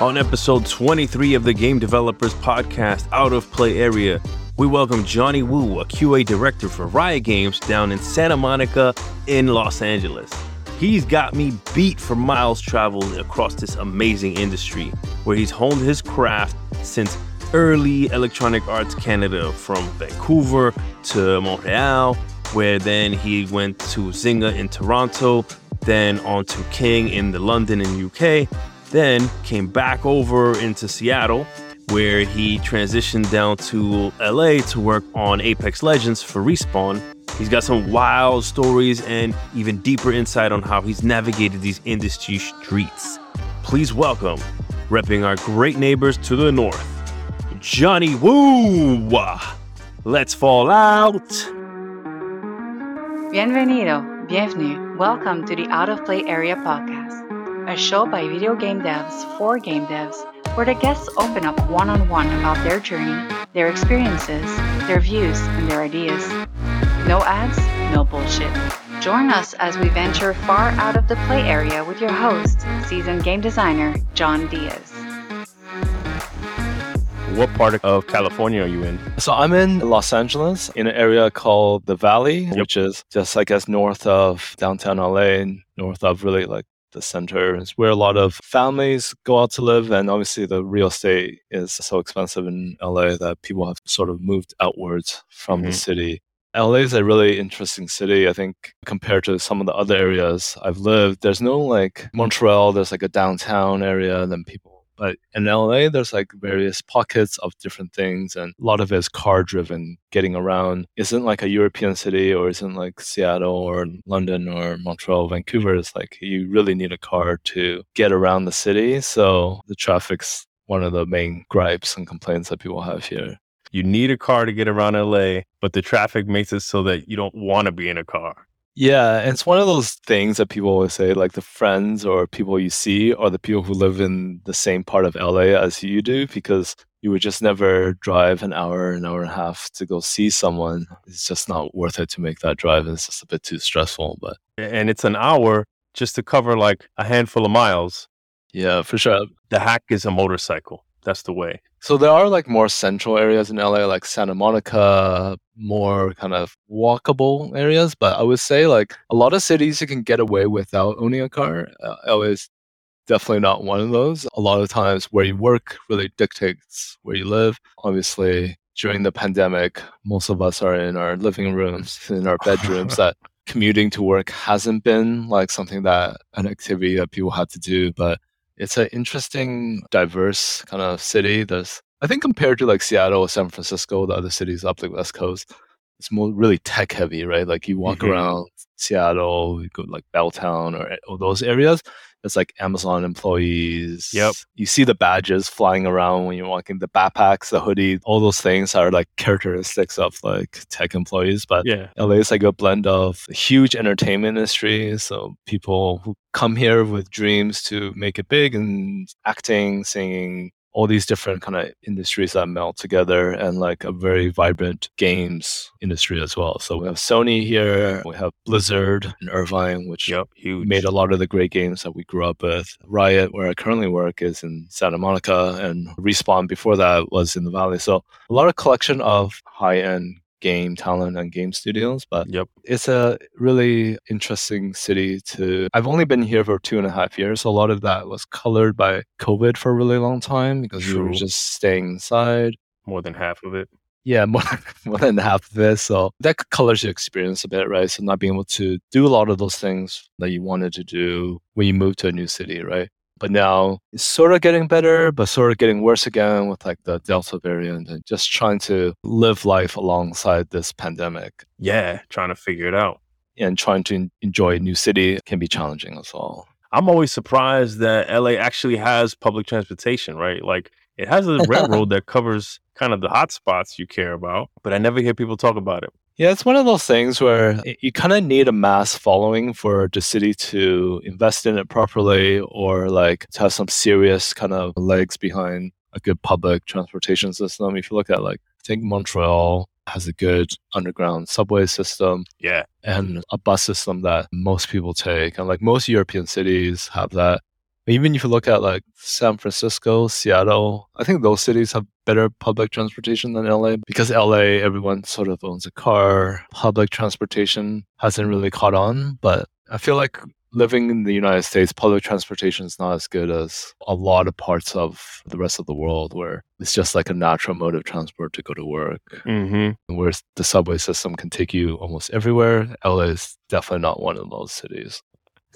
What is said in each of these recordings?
On episode 23 of the Game Developers Podcast Out of Play Area, we welcome Johnny Wu, a QA director for Riot Games down in Santa Monica in Los Angeles. He's got me beat for miles traveled across this amazing industry where he's honed his craft since early Electronic Arts Canada from Vancouver to Montreal, where then he went to Zynga in Toronto, then on to King in the London and UK, then came back over into Seattle, where he transitioned down to LA to work on Apex Legends for Respawn. He's got some wild stories and even deeper insight on how he's navigated these industry streets. Please welcome, repping our great neighbors to the north, Johnny Wu. Let's fall out. Bienvenido, bienvenue, welcome to the Out of Play Area podcast, a show by video game devs for game devs, where the guests open up one on one about their journey, their experiences, their views, and their ideas. No ads, no bullshit. Join us as we venture far out of the play area with your host, seasoned game designer John Diaz. What part of California are you in? So I'm in Los Angeles in an area called the Valley, yep. which is just I guess north of downtown LA, north of really like the center. is where a lot of families go out to live, and obviously the real estate is so expensive in LA that people have sort of moved outwards from mm-hmm. the city. LA is a really interesting city. I think compared to some of the other areas I've lived, there's no like Montreal, there's like a downtown area, and then people but in LA, there's like various pockets of different things, and a lot of it is car driven. Getting around isn't like a European city, or isn't like Seattle or London or Montreal, Vancouver. It's like you really need a car to get around the city. So the traffic's one of the main gripes and complaints that people have here. You need a car to get around LA, but the traffic makes it so that you don't want to be in a car. Yeah, and it's one of those things that people always say, like the friends or people you see are the people who live in the same part of LA as you do, because you would just never drive an hour, an hour and a half to go see someone. It's just not worth it to make that drive. It's just a bit too stressful. But and it's an hour just to cover like a handful of miles. Yeah, for sure. The hack is a motorcycle. That's the way. So there are like more central areas in LA, like Santa Monica, more kind of walkable areas. But I would say like a lot of cities you can get away without owning a car. Uh, LA is definitely not one of those. A lot of times where you work really dictates where you live. Obviously, during the pandemic, most of us are in our living rooms, in our bedrooms. that commuting to work hasn't been like something that an activity that people had to do, but it's an interesting, diverse kind of city. There's, I think, compared to like Seattle or San Francisco, the other cities up the West Coast, it's more really tech heavy, right? Like you walk mm-hmm. around Seattle, you go like Belltown or, or those areas, it's like Amazon employees. Yep. You see the badges flying around when you're walking, the backpacks, the hoodie, all those things are like characteristics of like tech employees. But yeah, LA is like a blend of a huge entertainment industry. So people who come here with dreams to make it big and acting, singing, all these different kind of industries that melt together and like a very vibrant games industry as well. So we have Sony here, we have Blizzard in Irvine, which yep, made a lot of the great games that we grew up with. Riot, where I currently work, is in Santa Monica, and Respawn before that was in the Valley. So a lot of collection of high end game talent and game studios. But yep. it's a really interesting city to. I've only been here for two and a half years. So a lot of that was colored by COVID for a really long time because True. we were just staying inside. More than half of it. Yeah, more, more than half of it. So that colors your experience a bit, right? So not being able to do a lot of those things that you wanted to do when you move to a new city, right? But now it's sort of getting better, but sort of getting worse again with like the Delta variant and just trying to live life alongside this pandemic. Yeah, trying to figure it out. And trying to enjoy a new city can be challenging as well. I'm always surprised that LA actually has public transportation, right? Like it has a railroad that covers kind of the hot spots you care about, but I never hear people talk about it. Yeah, it's one of those things where you kind of need a mass following for the city to invest in it properly or like to have some serious kind of legs behind a good public transportation system. If you look at like, I think Montreal has a good underground subway system. Yeah. And a bus system that most people take. And like most European cities have that. Even if you look at like San Francisco, Seattle, I think those cities have better public transportation than LA because LA, everyone sort of owns a car. Public transportation hasn't really caught on, but I feel like living in the United States, public transportation is not as good as a lot of parts of the rest of the world where it's just like a natural mode of transport to go to work. Mm-hmm. Whereas the subway system can take you almost everywhere. LA is definitely not one of those cities.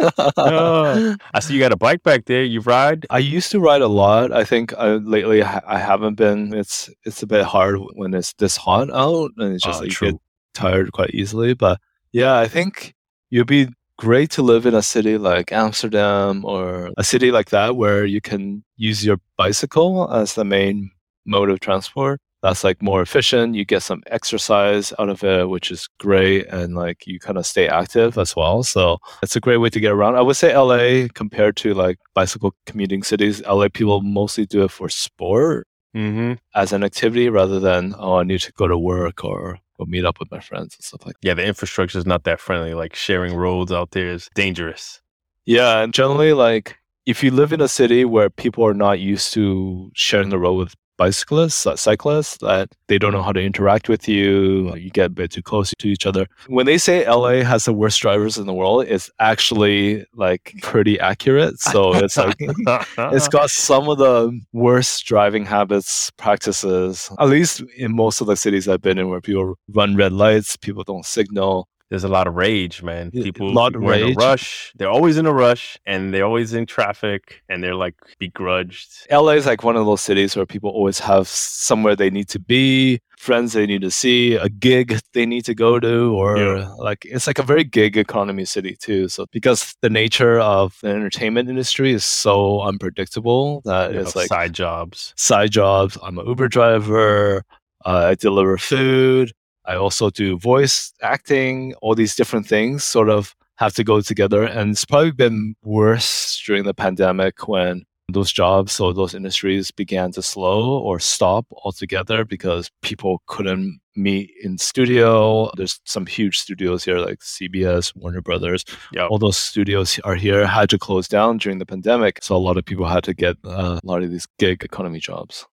Oh, I see you got a bike back there. You ride? I used to ride a lot. I think I, lately I, I haven't been. It's it's a bit hard when it's this hot out, and it's just Oh, like you get tired quite easily. But yeah, I think you'd be great to live in a city like Amsterdam or a city like that where you can use your bicycle as the main mode of transport. That's like more efficient. You get some exercise out of it, which is great. And like you kind of stay active as well. So it's a great way to get around. I would say LA compared to like bicycle commuting cities, LA people mostly do it for sport Mm-hmm. as an activity rather than, oh, I need to go to work or go meet up with my friends and stuff like that. Yeah, the infrastructure is not that friendly. Like sharing roads out there is dangerous. Yeah, and generally, like if you live in a city where people are not used to sharing the road with bicyclists, uh, cyclists, that they don't know how to interact with you, you get a bit too close to each other. When they say LA has the worst drivers in the world, it's actually like pretty accurate. So it's like it's got some of the worst driving habits practices at least in most of the cities i've been in where people run red lights people don't signal There's a lot of rage, man. People lot of were in a rush. They're always in a rush, and they're always in traffic, and they're like begrudged. la is like one of those cities where people always have somewhere they need to be friends they need to see a gig they need to go to or Yeah. like it's like a very gig economy city too so because the nature of the entertainment industry is so unpredictable that You know, it's like side jobs. side jobs. I'm an Uber driver. Uh, I deliver food. I also do voice acting. All these different things sort of have to go together. And it's probably been worse during the pandemic when those jobs or those industries began to slow or stop altogether because people couldn't meet in studio. There's some huge studios here like CBS, Warner Brothers. Yep. All those studios are here had to close down during the pandemic. So a lot of people had to get uh, a lot of these gig economy jobs.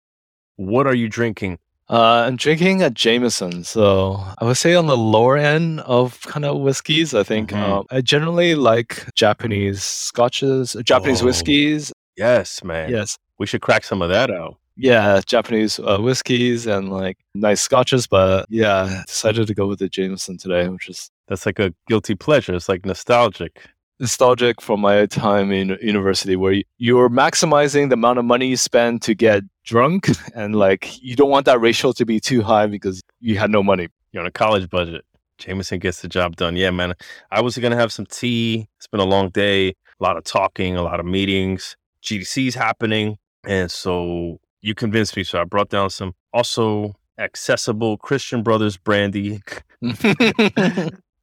What are you drinking? Uh, I'm drinking a Jameson, so I would say on the lower end of kind of whiskeys. I think Mhm. um, I generally like Japanese scotches, Japanese Oh. whiskeys. Yes, man. Yes, We should crack some of that out. yeah, Japanese uh, whiskeys and like nice scotches. But yeah, decided to go with the Jameson today, which is That's like a guilty pleasure. It's like nostalgic. Nostalgic from my time in university where you're maximizing the amount of money you spend to get drunk and like you don't want that ratio to be too high because you had no money You're on a college budget. Jameson gets the job done. Yeah, man. I was gonna have some tea. It's been a long day. A lot of talking, a lot of meetings. GDC's happening, and so you convinced me. So I brought down some also accessible Christian Brothers brandy.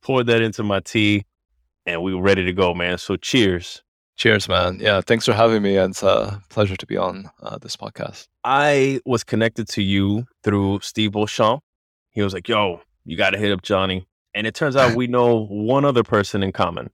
Poured that into my tea, and we were ready to go, man. So cheers. cheers man yeah thanks for having me and it's a pleasure to be on uh, this podcast I was connected to you through Steve Beauchamp. He was like, "Yo, you got to hit up Johnny." And it turns out we know one other person in common.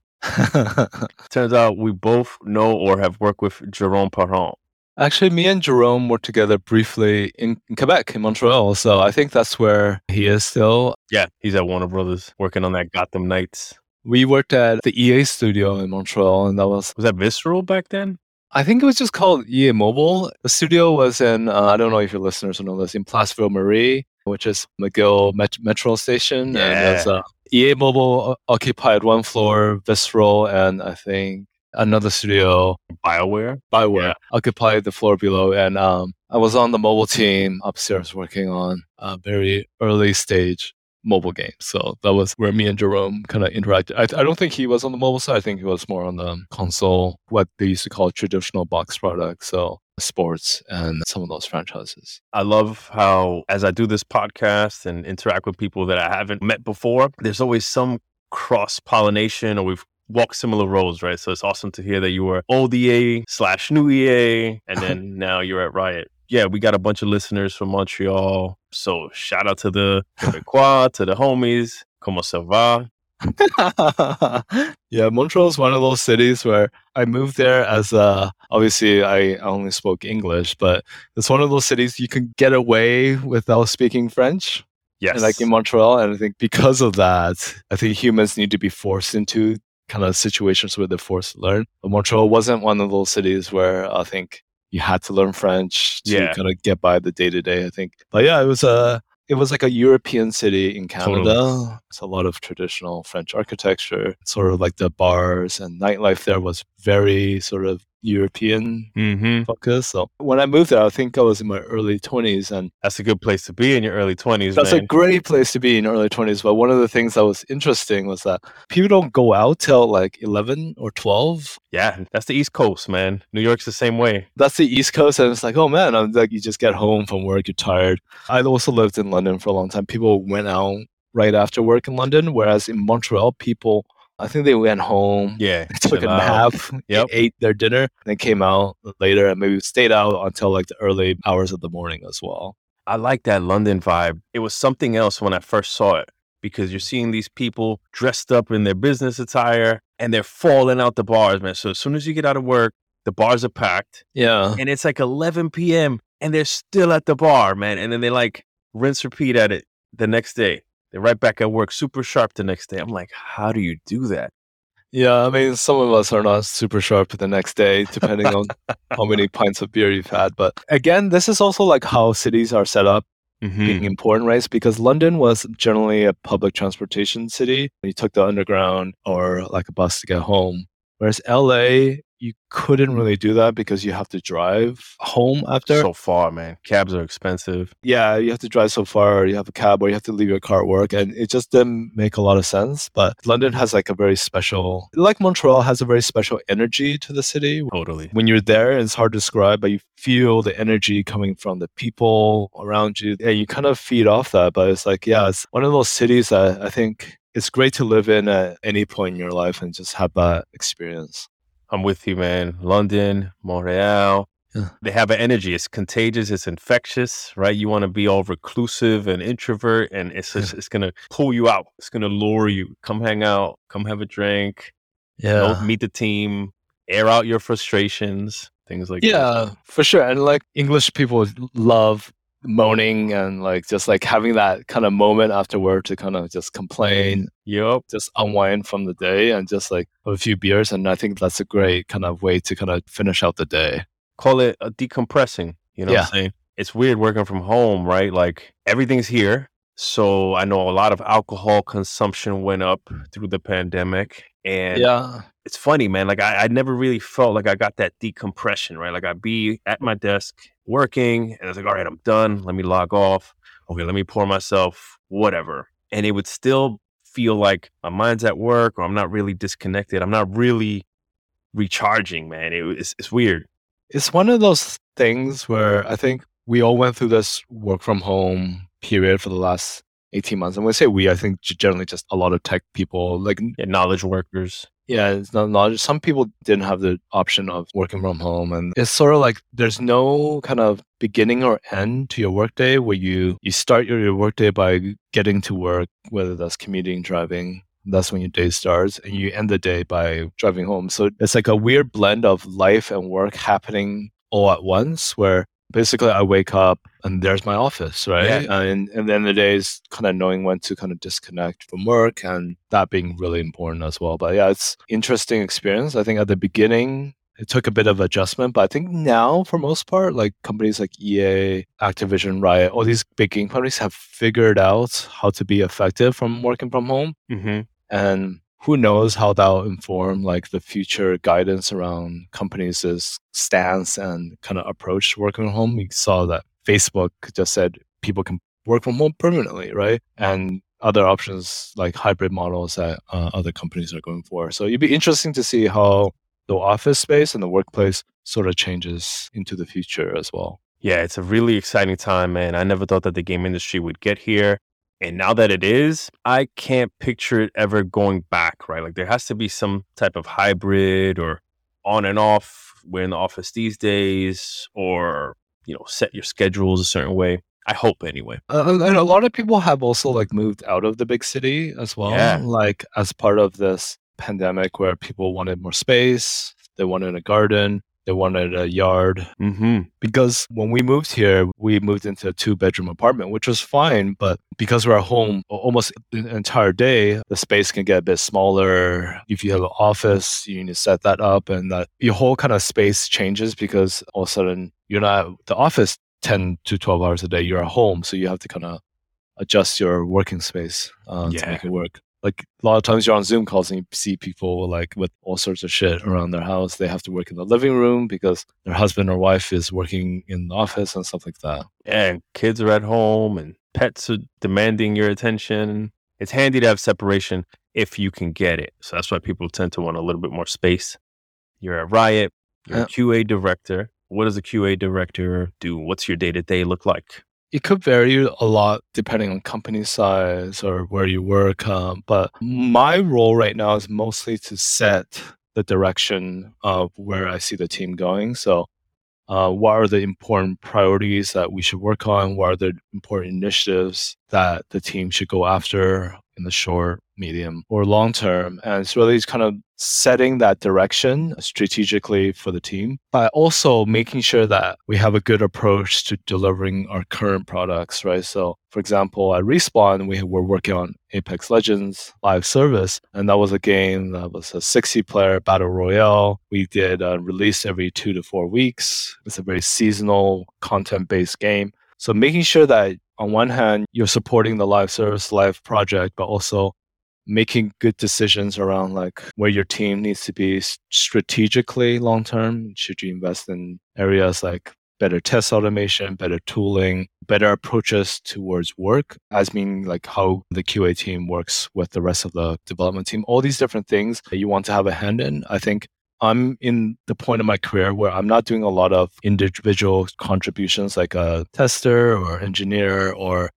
Turns out we both know or have worked with Jerome Parent. actually me and jerome worked together briefly in, in quebec in montreal so i think that's where he is still Yeah, he's at Warner Brothers working on that Gotham Knights. We worked at the ea studio in montreal and that was Was that Visceral back then? I think it was just called EA Mobile. The studio was in, uh, I don't know if your listeners know this, in Place Ville Marie, which is McGill Met- Metro Station. And there's, uh, EA Mobile occupied one floor, Visceral, and I think another studio, Bioware. Bioware, Yeah. occupied the floor below. And um, I was on the mobile team upstairs working on a very early stage mobile games. So that was where me and Jerome kind of interacted. I, I don't think he was on the mobile side. I think he was more on the console, what they used to call traditional box products. So sports and some of those franchises. I love how, as I do this podcast and interact with people that I haven't met before, there's always some cross pollination or we've walked similar roads, right? So it's awesome to hear that you were old EA slash new EA, and then now you're at Riot. Yeah, we got a bunch of listeners from Montreal. So shout out to the Quebecois, to the homies. Comment ça va? yeah, Montreal is one of those cities where I moved there as a, obviously I only spoke English, but it's one of those cities you can get away without speaking French. Yes. And like in Montreal, and I think because of that, I think humans need to be forced into kind of situations where they're forced to learn. But Montreal wasn't one of those cities where I think you had to learn French to Yeah. kind of get by the day to day. I think, but yeah, it was a it was like a European city in Canada. Totally. It's a lot of traditional French architecture. Sort of like the bars and nightlife there was very sort of European mm-hmm. focused. So when I moved there, I think I was in my early twenties, and That's a good place to be in your early 20s, that's man. a great place to be in your early 20s. But one of the things that was interesting was that people don't go out till like 11 or 12. yeah, that's the East Coast, man. New York's the same way. That's the East Coast. And it's like, oh man, I'm like, you just get home from work, you're tired. I also lived in London for a long time. People went out right after work in London, whereas in Montreal, people, I think they went home. Yeah. They took a out. nap, Yep. ate their dinner, then came out later and maybe stayed out until like the early hours of the morning as well. I like that London vibe. It was something else when I first saw it because you're seeing these people dressed up in their business attire and they're falling out the bars, man. So as soon as you get out of work, the bars are packed Yeah. and it's like 11 p.m. and they're still at the bar, man. And then they like rinse repeat at it the next day. They're right back at work, super sharp the next day. I'm like, how do you do that? Yeah, I mean, some of us are not super sharp the next day, depending on how many pints of beer you've had. But again, this is also like how cities are set up Mm-hmm. being important, right? Because London was generally a public transportation city. You took the underground or like a bus to get home. Whereas LA, you couldn't mm-hmm. really do that because you have to drive home after. So far, man. Cabs are expensive. yeah, you have to drive so far, or you have a cab, or you have to leave your car at work, and it just didn't make a lot of sense. But London has like a very special, like Montreal has a very special energy to the city. Totally. When you're there, it's hard to describe, but you feel the energy coming from the people around you, and you kind of feed off that. But it's like, yeah, it's one of those cities that I think it's great to live in at any point in your life and just have that experience. I'm with you, man. London, Montreal. Yeah. They have an energy. It's contagious. It's infectious, right? You want to be all reclusive and introvert, and it's just, it's gonna pull you out. It's gonna lure you. Come hang out. Come have a drink. you know, meet the team. Air out your frustrations. Things like that. Yeah, for sure. And like English people love moaning and like just like having that kind of moment afterward to kind of just complain. Yep. just unwind from the day and just like a few beers. And I think that's a great kind of way to kind of finish out the day. Call it a decompressing. You know what Yeah. I'm saying? It's weird working from home, right? Like everything's here. So I know a lot of alcohol consumption went up through the pandemic. And yeah. it's funny, man. Like I, I never really felt like I got that decompression, right? Like I'd be at my desk working and it's like, all right, I'm done. Let me log off. Okay, let me pour myself whatever. And it would still feel like my mind's at work or I'm not really disconnected. I'm not really recharging, man. It, it's, it's weird. It's one of those things where I think we all went through this work from home period for the last 18 months. And when I say we, I think generally just a lot of tech people, like Yeah, knowledge workers. Yeah, it's not knowledge. Some people didn't have the option of working from home, and it's sort of like there's no kind of beginning or end to your workday where you you start your, your workday by getting to work, whether that's commuting, driving. That's when your day starts, and you end the day by driving home. So it's like a weird blend of life and work happening all at once, where basically I wake up and there's my office, right? Yeah. And and then the day is kind of knowing when to kind of disconnect from work and that being really important as well. But yeah, it's interesting experience. I think at the beginning it took a bit of adjustment, but I think now for most part, like companies like EA, Activision, Riot, all these big game companies have figured out how to be effective from working from home. Mm-hmm. And who knows how that'll inform like the future guidance around companies' stance and kind of approach to working from home. We saw that Facebook just said people can work from home permanently, right? And other options like hybrid models that uh, other companies are going for. So it'd be interesting to see how the office space and the workplace sort of changes into the future as well. Yeah, it's a really exciting time, man. I never thought that the game industry would get here. And now that it is, I can't picture it ever going back, right? Like there has to be some type of hybrid or on and off. We're in the office these days, or, you know, set your schedules a certain way. I hope anyway. Uh, and a lot of people have also like moved out of the big city as well, Yeah. like as part of this pandemic where people wanted more space, they wanted a garden. They wanted a yard. Mm-hmm. Because when we moved here, we moved into a two bedroom apartment, which was fine. But because we're at home almost the entire day, the space can get a bit smaller. If you have an office, you need to set that up, and that your whole kind of space changes because all of a sudden you're not the office 10 to 12 hours a day. You're at home. So you have to kind of adjust your working space uh, Yeah. to make it work. Like a lot of times you're on Zoom calls and you see people like with all sorts of shit around their house. They have to work in the living room because their husband or wife is working in the office and stuff like that. And kids are at home and pets are demanding your attention. It's handy to have separation if you can get it. So that's why people tend to want a little bit more space. You're at Riot, you're a QA director. What does a QA director do? What's your day to day look like? It could vary a lot depending on company size or where you work. Um, but my role right now is mostly to set the direction of where I see the team going. So, uh, what are the important priorities that we should work on? What are the important initiatives that the team should go after in the short, medium, or long term? And it's really kind of setting that direction strategically for the team, but also making sure that we have a good approach to delivering our current products, right? So, for example, at Respawn, we were working on Apex Legends live service, and that was a game that was a 60 player battle royale. We did a release every two to four weeks. It's a very seasonal content based game. So, making sure that on one hand, you're supporting the live service, live project, but also making good decisions around like where your team needs to be strategically long term. Should you invest in areas like better test automation, better tooling, better approaches towards work, as meaning like how the QA team works with the rest of the development team, all these different things that you want to have a hand in. I think I'm in the point of my career where I'm not doing a lot of individual contributions like a tester or engineer or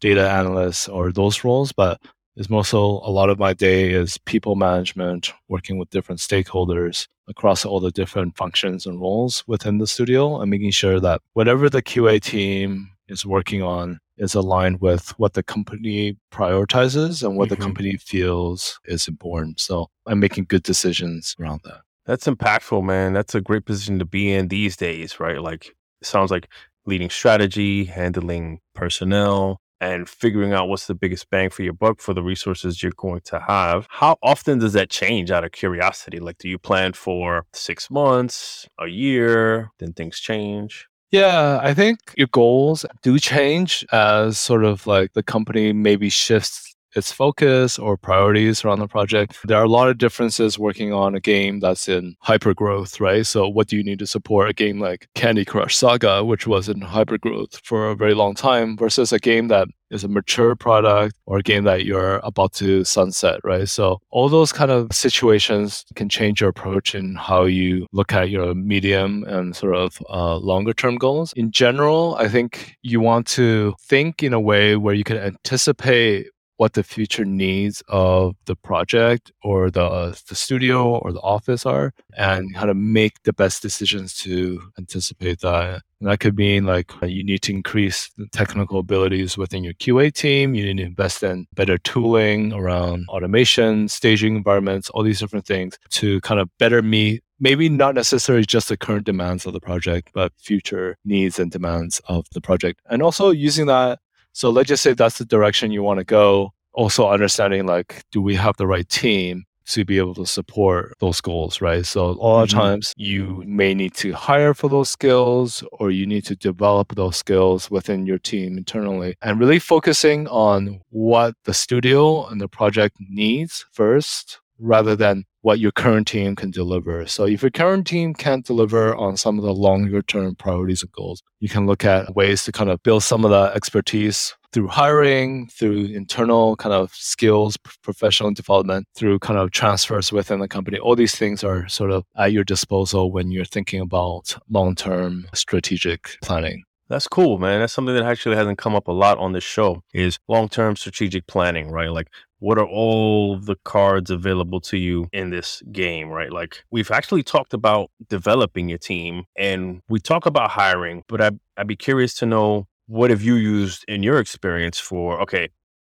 data analyst or those roles, but it's also a lot of my day is people management, working with different stakeholders across all the different functions and roles within the studio and making sure that whatever the QA team is working on is aligned with what the company prioritizes and what Mhm. the company feels is important. So I'm making good decisions around that. That's impactful, man. That's a great position to be in these days, right? Like, it sounds like leading strategy, handling personnel, and figuring out what's the biggest bang for your buck for the resources you're going to have. How often does that change out of curiosity? Like, do you plan for six months, a year, then things change? Yeah, I think your goals do change as sort of like the company maybe shifts its focus or priorities around the project. There are a lot of differences working on a game that's in hyper growth, right? So what do you need to support a game like Candy Crush Saga, which was in hyper growth for a very long time versus a game that is a mature product or a game that you're about to sunset, right? So all those kind of situations can change your approach in how you look at your medium and sort of uh, longer term goals. In general, I think you want to think in a way where you can anticipate what the future needs of the project or the the studio or the office are and how to make the best decisions to anticipate that and that could mean like uh, you need to increase the technical abilities within your QA team. You need to invest in better tooling around automation, staging environments, all these different things to kind of better meet maybe not necessarily just the current demands of the project, but future needs and demands of the project. And also using that. So let's just say that's the direction you want to go. Also understanding like, do we have the right team? to be able to support those goals, right? So a lot of Mhm. times you may need to hire for those skills or you need to develop those skills within your team internally and really focusing on what the studio and the project needs first rather than what your current team can deliver. So if your current team can't deliver on some of the longer term priorities and goals, you can look at ways to kind of build some of the expertise through hiring, through internal kind of skills, professional development, through kind of transfers within the company. All these things are sort of at your disposal when you're thinking about long term strategic planning. That's cool, man. That's something that actually hasn't come up a lot on this show is long-term strategic planning, right? Like what are all the cards available to you in this game, right? Like we've actually talked about developing your team and we talk about hiring, but I I'd be curious to know what have you used in your experience for okay,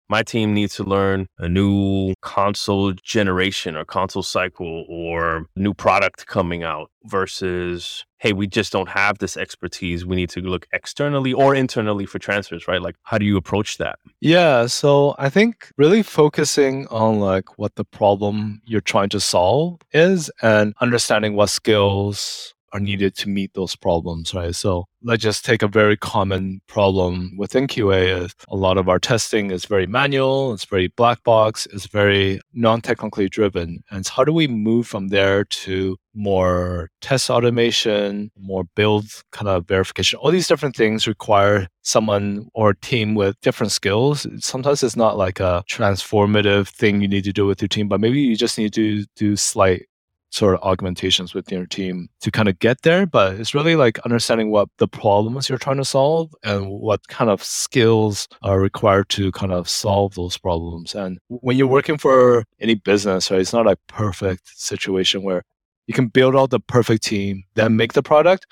my team needs to learn a new console generation or console cycle or new product coming out versus hey we just don't have this expertise. We need to look externally or internally for transfers right? Like how do you approach that? Yeah so i think really focusing on like what the problem you're trying to solve is and understanding what skills are needed to meet those problems, right? So let's just take a very common problem within QA is a lot of our testing is very manual, it's very black box, it's very non-technically driven. And how do we move from there to more test automation, more build kind of verification? All these different things require someone or team with different skills. Sometimes it's not like a transformative thing you need to do with your team, but maybe you just need to do slight sort of augmentations within your team to kind of get there. But it's really like understanding what the problems you're trying to solve and what kind of skills are required to kind of solve those problems. And when you're working for any business, right, it's not a perfect situation where you can build out the perfect team, then make the product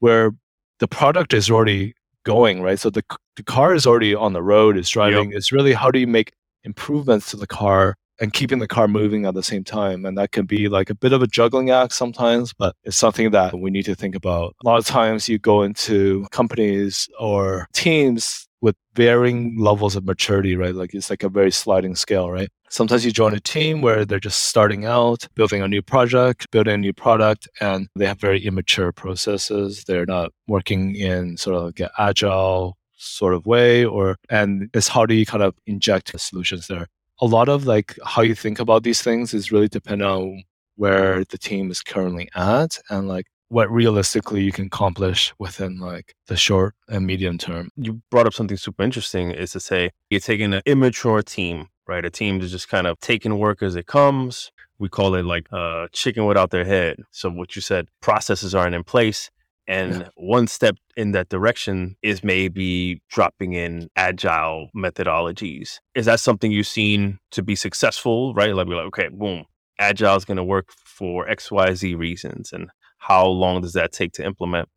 where the product is already going, right? So the, the car is already on the road, is driving. Yep. It's really how do you make improvements to the car and keeping the car moving at the same time. And that can be like a bit of a juggling act sometimes, but it's something that we need to think about. A lot of times you go into companies or teams with varying levels of maturity, right? Like it's like a very sliding scale, right? Sometimes you join a team where they're just starting out, building a new project, building a new product, and they have very immature processes. They're not working in sort of like an agile sort of way or and it's how do you kind of inject solutions there a lot of like how you think about these things is really dependent on where the team is currently at and like what realistically you can accomplish within like the short and medium term. You brought up something super interesting is to say you're taking an immature team, right? A team that's just kind of taking work as it comes. We call it like a uh, chicken without their head. So what you said, processes aren't in place and yeah. one step in that direction is maybe dropping in agile methodologies. Is that something you've seen to be successful, right? Like, we're like, okay, boom, agile is going to work for XYZ reasons. And how long does that take to implement?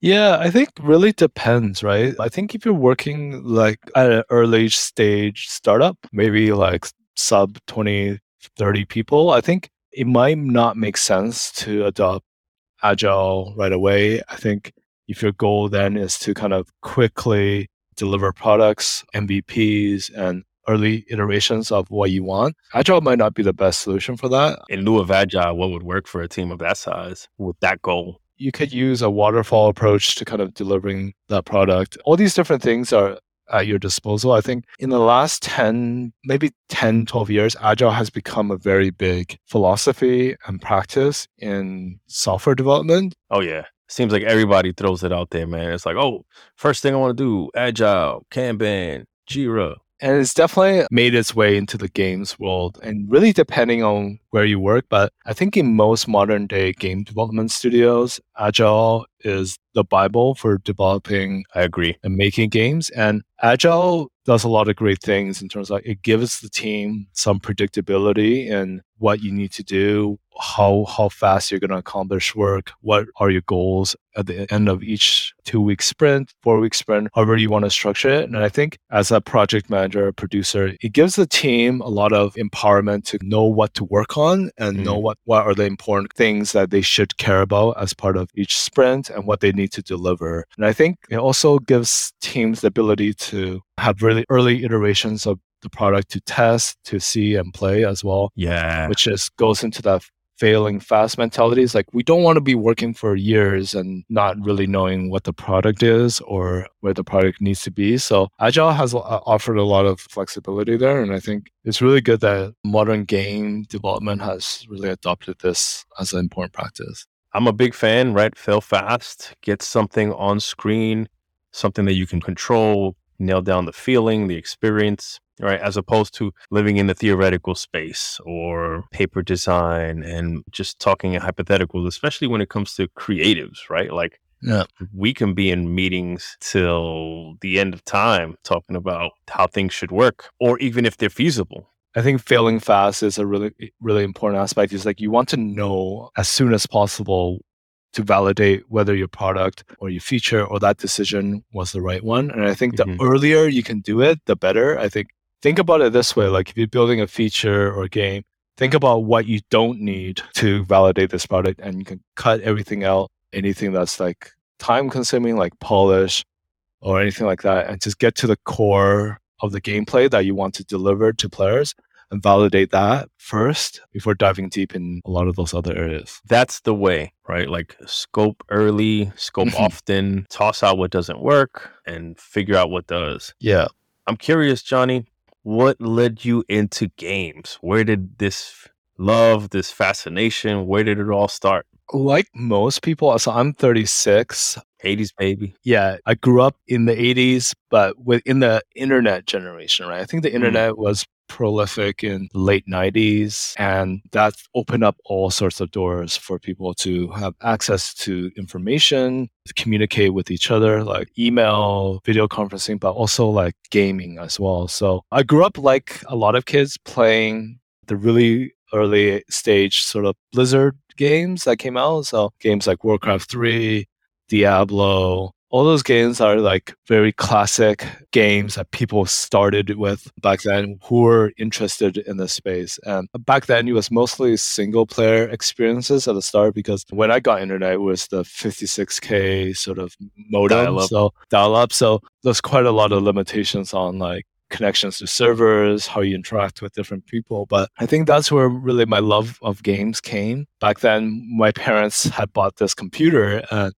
Yeah, I think really depends, right? I think if you're working like at an early stage startup, maybe like sub 20, 30 people, I think it might not make sense to adopt agile right away. I think if your goal then is to kind of quickly deliver products, MVPs, and early iterations of what you want, agile might not be the best solution for that. In lieu of agile, what would work for a team of that size with that goal? You could use a waterfall approach to kind of delivering that product. All these different things are at your disposal. I think in the last 10, maybe 10, 12 years, Agile has become a very big philosophy and practice in software development. Oh, yeah. Seems like everybody throws it out there, man. It's like, oh, first thing I want to do, Agile, Kanban, Jira, and it's definitely made its way into the games world and really depending on where you work but i think in most modern day game development studios agile is the bible for developing i agree and making games. And agile does a lot of great things in terms of it gives the team some predictability in what you need to do how how fast you're going to accomplish work what are your goals at the end of each two week sprint four week sprint however you want to structure it and i think as a project manager producer it gives the team a lot of empowerment to know what to work on and mm. know what what are the important things that they should care about as part of each sprint and what they need to deliver and i think it also gives teams the ability to have really early iterations of the product to test, to see and play as well. Yeah. Which just goes into that failing fast mentality. It's like we don't want to be working for years and not really knowing what the product is or where the product needs to be. So Agile has offered a lot of flexibility there. And I think it's really good that modern game development has really adopted this as an important practice. I'm a big fan, right? Fail fast, get something on screen, something that you can control, nail down the feeling, the experience, right? As opposed to living in the theoretical space or paper design and just talking in hypotheticals, especially when it comes to creatives, right? Like, yeah. we can be in meetings till the end of time talking about how things should work or even if they're feasible. I think failing fast is a really, really important aspect. Is like you want to know as soon as possible to validate whether your product or your feature or that decision was the right one. And I think mm-hmm. the earlier you can do it, the better. I think think about it this way like if you're building a feature or a game think about what you don't need to validate this product and you can cut everything out anything that's like time consuming like polish or anything like that and just get to the core of the gameplay that you want to deliver to players and validate that first before diving deep in a lot of those other areas. That's the way, right? Like scope early, scope often, toss out what doesn't work and figure out what does. Yeah. I'm curious, Johnny, what led you into games? Where did this love, this fascination, where did it all start? Like most people, so I'm 36. 80s baby. Yeah, I grew up in the 80s, but within the internet generation, right? I think the Mm. internet was prolific in late 90s, and that opened up all sorts of doors for people to have access to information, to communicate with each other, like email, video conferencing, but also like gaming as well. So I grew up like a lot of kids playing the really early stage sort of Blizzard games that came out. So games like Warcraft 3, Diablo, all those games are like very classic games that people started with back then who were interested in the space. And back then it was mostly single player experiences at the start because when I got internet it was the 56k sort of modem. Dial-up. So dial up. So there's quite a lot of limitations on like connections to servers, how you interact with different people. But I think that's where really my love of games came. Back then, my parents had bought this computer and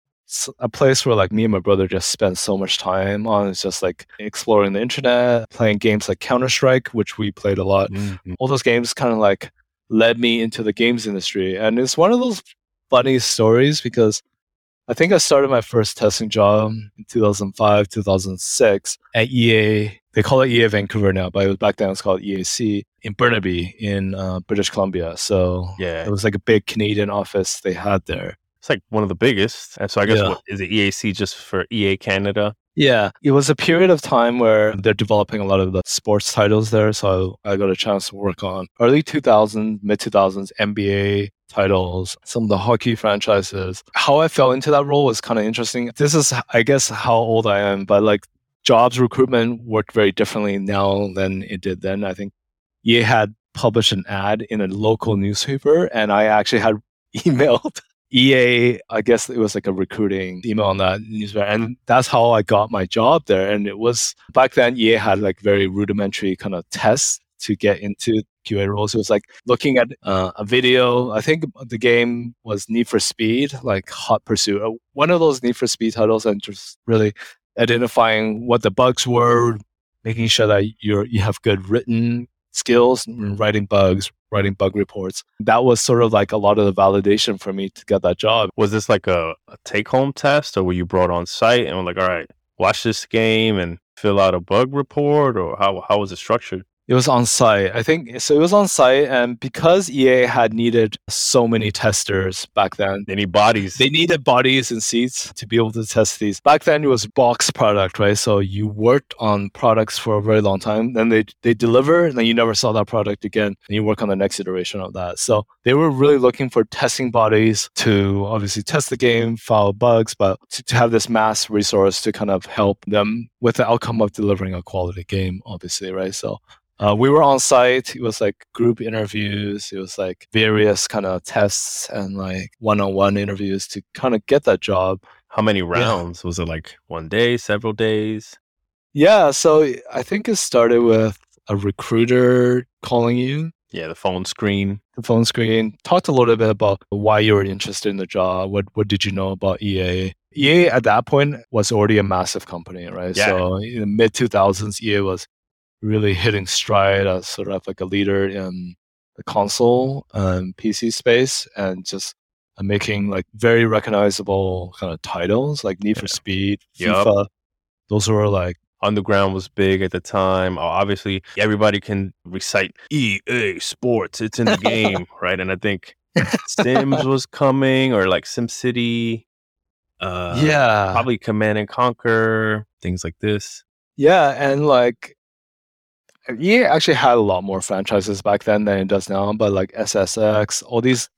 a place where like me and my brother just spent so much time on is just like exploring the internet, playing games like Counter Strike, which we played a lot. Mhm. All those games kind of like led me into the games industry. And it's one of those funny stories because I think I started my first testing job in 2005, 2006 at EA. They call it EA Vancouver now, but it was back then it was called EAC in Burnaby in uh, British Columbia. So Yeah. it was like a big Canadian office they had there. It's like one of the biggest. And so I guess Yeah. what is it EAC just for EA Canada? Yeah, it was a period of time where they're developing a lot of the sports titles there. So I got a chance to work on early 2000s, mid 2000s NBA titles, some of the hockey franchises. How I fell into that role was kind of interesting. This is, I guess, how old I am, but like jobs recruitment worked very differently now than it did then. I think EA had published an ad in a local newspaper, and I actually had emailed EA, I guess it was like a recruiting email on that newspaper. And that's how I got my job there. And it was back then, EA had like very rudimentary kind of tests to get into QA roles. It was like looking at uh, a video. I think the game was Need for Speed, like Hot Pursuit, uh, one of those Need for Speed titles, and just really identifying what the bugs were, making sure that you're you have good written skills, in mm. writing bugs, writing bug reports. That was sort of like a lot of the validation for me to get that job. Was this like a, a take home test or were you brought on site and were like, all right, watch this game and fill out a bug report or how, how was it structured? It was on site. I think so. It was on site, and because EA had needed so many testers back then, they Any bodies? they needed bodies and seats to be able to test these. Back then, it was box product, right? So you worked on products for a very long time, then they they deliver, and then you never saw that product again, and you work on the next iteration of that. So they were really looking for testing bodies to obviously test the game, file bugs, but to, to have this mass resource to kind of help them with the outcome of delivering a quality game, obviously, right? So uh, we were on site. It was like group interviews. It was like various kind of tests and like one-on-one interviews to kind of get that job. How many rounds? Was it like one day, several days? Yeah. So I think it started with a recruiter calling you, Yeah, the phone screen. the phone screen, talked a little bit about why you were interested in the job. What what did you know about EA? EA at that point was already a massive company, right? Yeah. So in the mid 2000s, EA was really hitting stride as sort of like a leader in the console and PC space and just uh, making like very recognizable kind of titles like Need for Speed. FIFA. Those were like Underground was big at the time. Obviously, everybody can recite EA Sports. It's in the game, right? And I think Sims was coming, or like SimCity. Uh, yeah, probably Command and Conquer, things like this. Yeah, and like EA actually had a lot more franchises back then than it does now, but like SSX, all these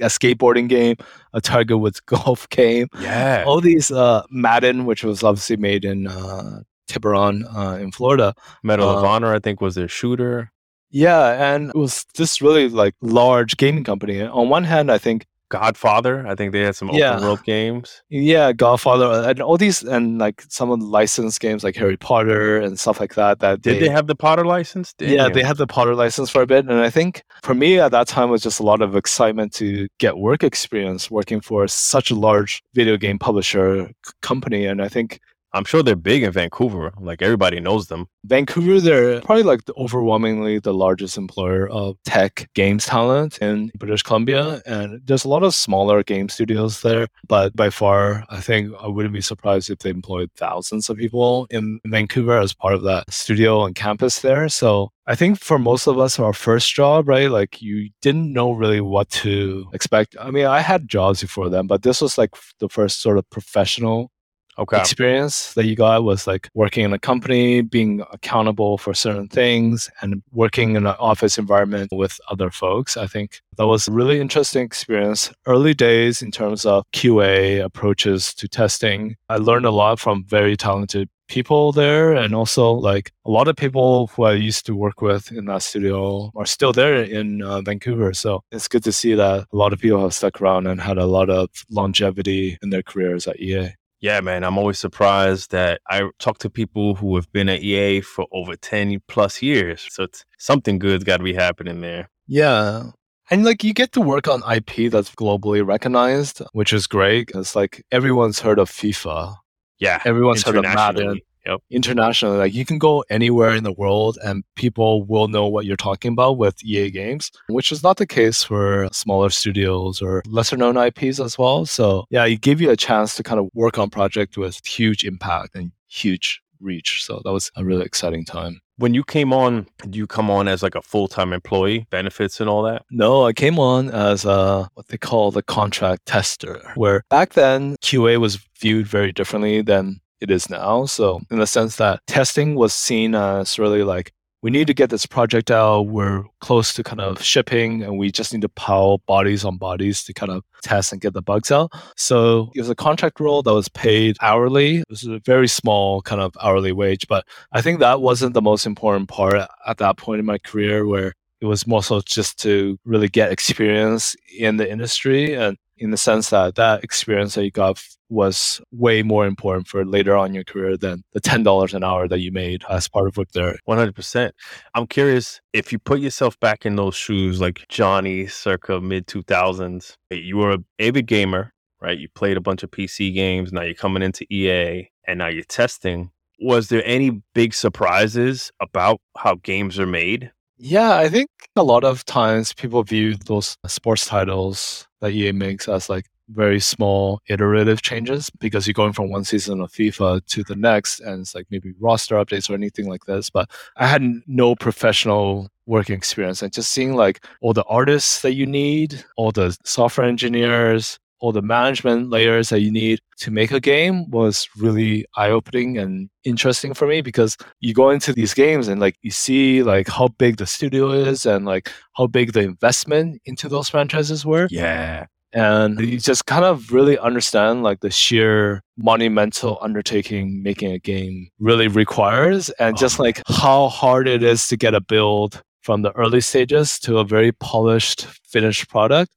a skateboarding game, a Tiger Woods golf game, Yeah, all these uh Madden, which was obviously made in uh Tiburon uh, in Florida. Medal of Honor, I think, was their shooter. Yeah, and it was this really like large gaming company. On one hand, I think Godfather, I think they had some Yeah. open world games. yeah, Godfather uh, and all these and like some of the licensed games like Harry Potter and stuff like that. That Did they have the Potter license? Yeah, they had the Potter license for a bit, and I think for me at that time was just a lot of excitement to get work experience working for such a large video game publisher company. And I think I'm sure they're big in Vancouver. Like everybody knows them. Vancouver, they're probably like the overwhelmingly the largest employer of tech games talent in British Columbia. And there's a lot of smaller game studios there. But by far, I think I wouldn't be surprised if they employed thousands of people in Vancouver as part of that studio and campus there. So I think for most of us, our first job, right? Like you didn't know really what to expect. I mean, I had jobs before then, but this was like the first sort of professional Okay. experience that you got was like working in a company, being accountable for certain things, and working in an office environment with other folks. I think that was a really interesting experience. Early days in terms of QA approaches to testing. I learned a lot from very talented people there and also like a lot of people who I used to work with in that studio are still there in uh, Vancouver so it's good to see that a lot of people have stuck around and had a lot of longevity in their careers at EA Yeah, man. I'm always surprised that I talk to people who have been at EA for over 10 plus years. So it's something good's got to be happening there. Yeah. And like you get to work on IP that's globally recognized, which is great because like everyone's heard of FIFA, Yeah. everyone's heard of Madden. Internationally. Yep. Internationally, like you can go anywhere in the world and people will know what you're talking about with EA games, which is not the case for smaller studios or lesser known IPs as well. So yeah, it gave you a chance to kind of work on project with huge impact and huge reach. So that was a really exciting time. When you came on, did you come on as like a full time employee, benefits and all that? No, I came on as a what they call the contract tester, where back then QA was viewed very differently than it is now. So, in the sense that testing was seen as really like, we need to get this project out, we're close to kind of shipping, and we just need to pile bodies on bodies to kind of test and get the bugs out. So, it was a contract role that was paid hourly. It was a very small kind of hourly wage, but I think that wasn't the most important part at that point in my career where it was more so just to really get experience in the industry and in the sense that that experience that you got was way more important for later on in your career than the $10 an hour that you made as part of work there 100%. I'm curious if you put yourself back in those shoes, like Johnny circa mid 2000s, eh, you were a avid gamer, right? You played a bunch of PC games. Now you're coming into EA and now you're testing. Was there any big surprises about how games are made? Yeah, I think a lot of times people view those sports titles that EA makes as like very small iterative changes because you're going from one season of FIFA to the next and it's like maybe roster updates or anything like this. But I had no professional working experience and just seeing like all the artists that you need, all the software engineers, all the management layers that you need to make a game was really eye-opening and interesting for me because you go into these games and like you see like how big the studio is and like how big the investment into those franchises were Yeah. And you just kind of really understand like the sheer monumental undertaking making a game really requires and oh. just Oh. like how hard it is to get a build from the early stages to a very polished finished product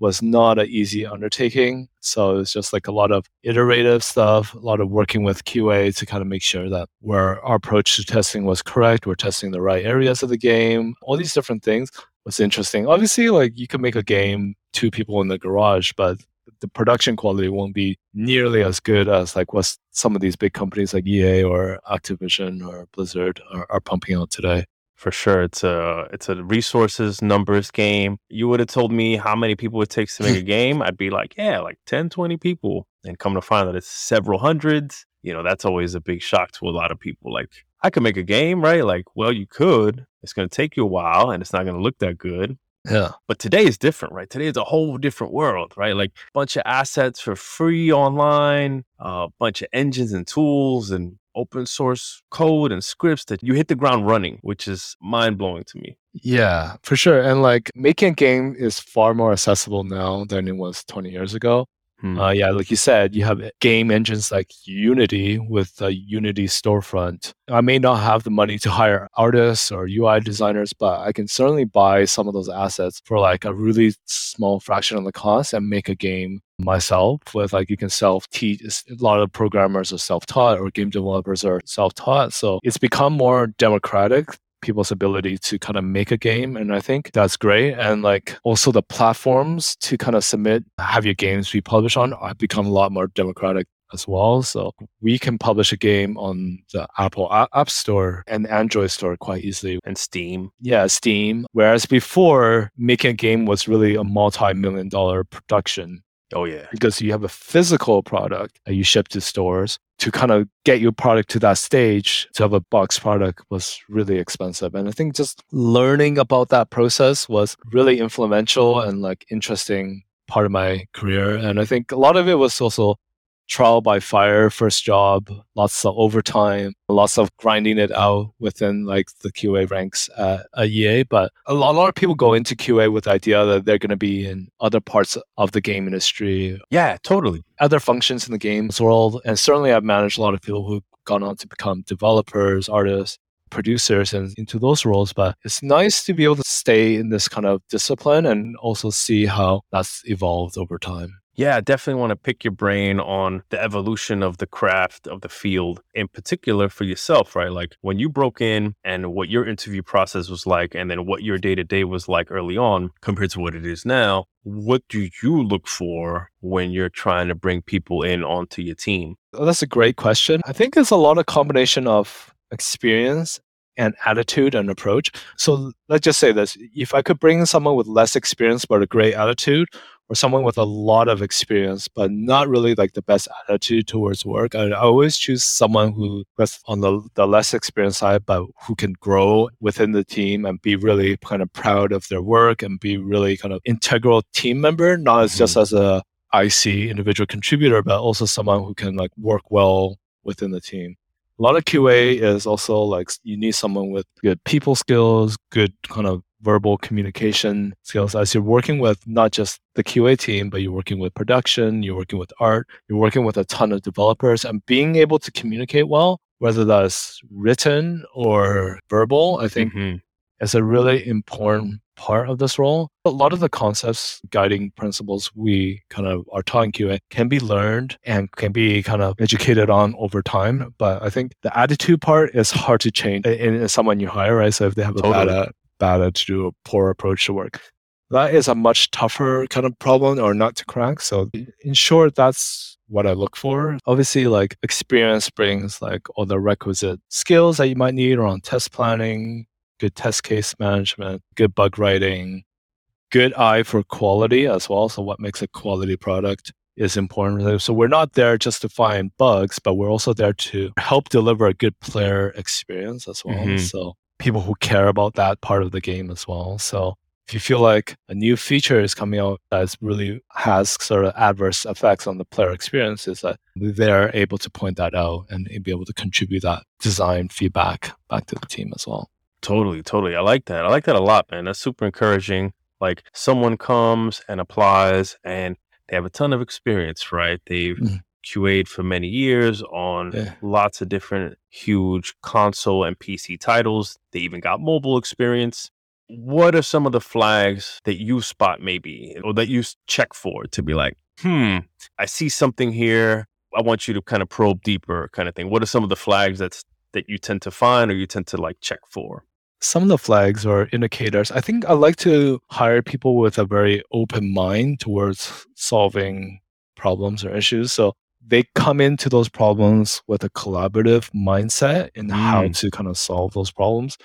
was not an easy undertaking so it's just like a lot of iterative stuff a lot of working with qa to kind of make sure that where our approach to testing was correct we're testing the right areas of the game all these different things was interesting. Obviously, like you can make a game two people in the garage, but the production quality won't be nearly as good as like what some of these big companies like EA or Activision or Blizzard are, are pumping out today. For sure. It's a it's a resources numbers game. You would have told me how many people it takes to make a game. I'd be like, yeah, like 10, 20 people. And come to find that it's several hundreds. You know, that's always a big shock to a lot of people. Like, I could make a game, right? Like, well, you could. It's gonna take you a while and it's not gonna look that good. Yeah. But today is different, right? Today is a whole different world, right? Like a bunch of assets for free online, a bunch of engines and tools and open source code and scripts that you hit the ground running, which is mind blowing to me. Yeah, for sure. And like making a game is far more accessible now than it was 20 years ago. Hmm. Uh, yeah, like you said, you have game engines like Unity with a Unity storefront. I may not have the money to hire artists or UI designers, but I can certainly buy some of those assets for like a really small fraction of the cost and make a game myself with like you can self teach a lot of programmers are self-taught or game developers are self-taught so it's become more democratic people's ability to kind of make a game. And I think that's great. And like also the platforms to kind of submit, have your games be published on have become a lot more democratic as well. So we can publish a game on the Apple App Store and Android Store quite easily. And Steam. Yeah, Steam. Whereas before, making a game was really a multi million dollar production. Oh, yeah. Because you have a physical product that you ship to stores. To kind of get your product to that stage, to have a box product was really expensive. And I think just learning about that process was really influential and like interesting part of my career. And I think a lot of it was also trial by fire first job, lots of overtime, lots of grinding it out within like the QA ranks uh, at, at EA. But a lot, a lot of people go into QA with the idea that they're going to be in other parts of the game industry. Yeah, totally. Other functions in the games world. And certainly I've managed a lot of people who've gone on to become developers, artists, producers and into those roles but it's nice to be able to stay in this kind of discipline and also see how that's evolved over time yeah, I definitely want to pick your brain on the evolution of the craft of the field, in particular for yourself, right? Like when you broke in and what your interview process was like, and then what your day to day was like early on compared to what it is now. What do you look for when you're trying to bring people in onto your team? Well, that's a great question. I think it's a lot of combination of experience and attitude and approach. So let's just say this if I could bring someone with less experience but a great attitude, or someone with a lot of experience but not really like the best attitude towards work i, I always choose someone who was on the, the less experienced side but who can grow within the team and be really kind of proud of their work and be really kind of integral team member not as mm-hmm. just as a ic individual contributor but also someone who can like work well within the team a lot of QA is also like you need someone with good people skills, good kind of verbal communication skills as you're working with not just the QA team, but you're working with production, you're working with art, you're working with a ton of developers, and being able to communicate well, whether that's written or verbal, I think mm-hmm. is a really important part of this role. A lot of the concepts, guiding principles we kind of are taught in QA can be learned and can be kind of educated on over time. But I think the attitude part is hard to change in, in someone you hire, right? So if they have a totally. bad bad do a poor approach to work. That is a much tougher kind of problem or not to crack. So in short, that's what I look for. Obviously, like experience brings like all the requisite skills that you might need around test planning, good test case management, good bug writing, good eye for quality as well. So what makes a quality product is important. So we're not there just to find bugs, but we're also there to help deliver a good player experience as well. Mm-hmm. So people who care about that part of the game as well. So if you feel like a new feature is coming out that really has sort of adverse effects on the player experience, is that they're able to point that out and be able to contribute that design feedback back to the team as well. Totally, totally. I like that. I like that a lot, man. That's super encouraging. Like someone comes and applies and they have a ton of experience, right? They've mm-hmm. QA'd for many years on yeah. lots of different huge console and PC titles. They even got mobile experience. What are some of the flags that you spot maybe or that you check for to be like, hmm, I see something here. I want you to kind of probe deeper kind of thing. What are some of the flags that's that you tend to find or you tend to like check for? Some of the flags or indicators, I think I like to hire people with a very open mind towards solving problems or issues. So they come into those problems with a collaborative mindset in mm. how to kind of solve those problems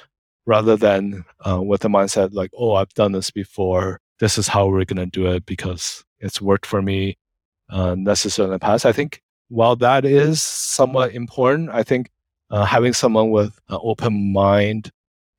rather than uh, with a mindset like, oh, I've done this before. This is how we're going to do it because it's worked for me uh, necessarily in the past. I think while that is somewhat important, I think uh, having someone with an open mind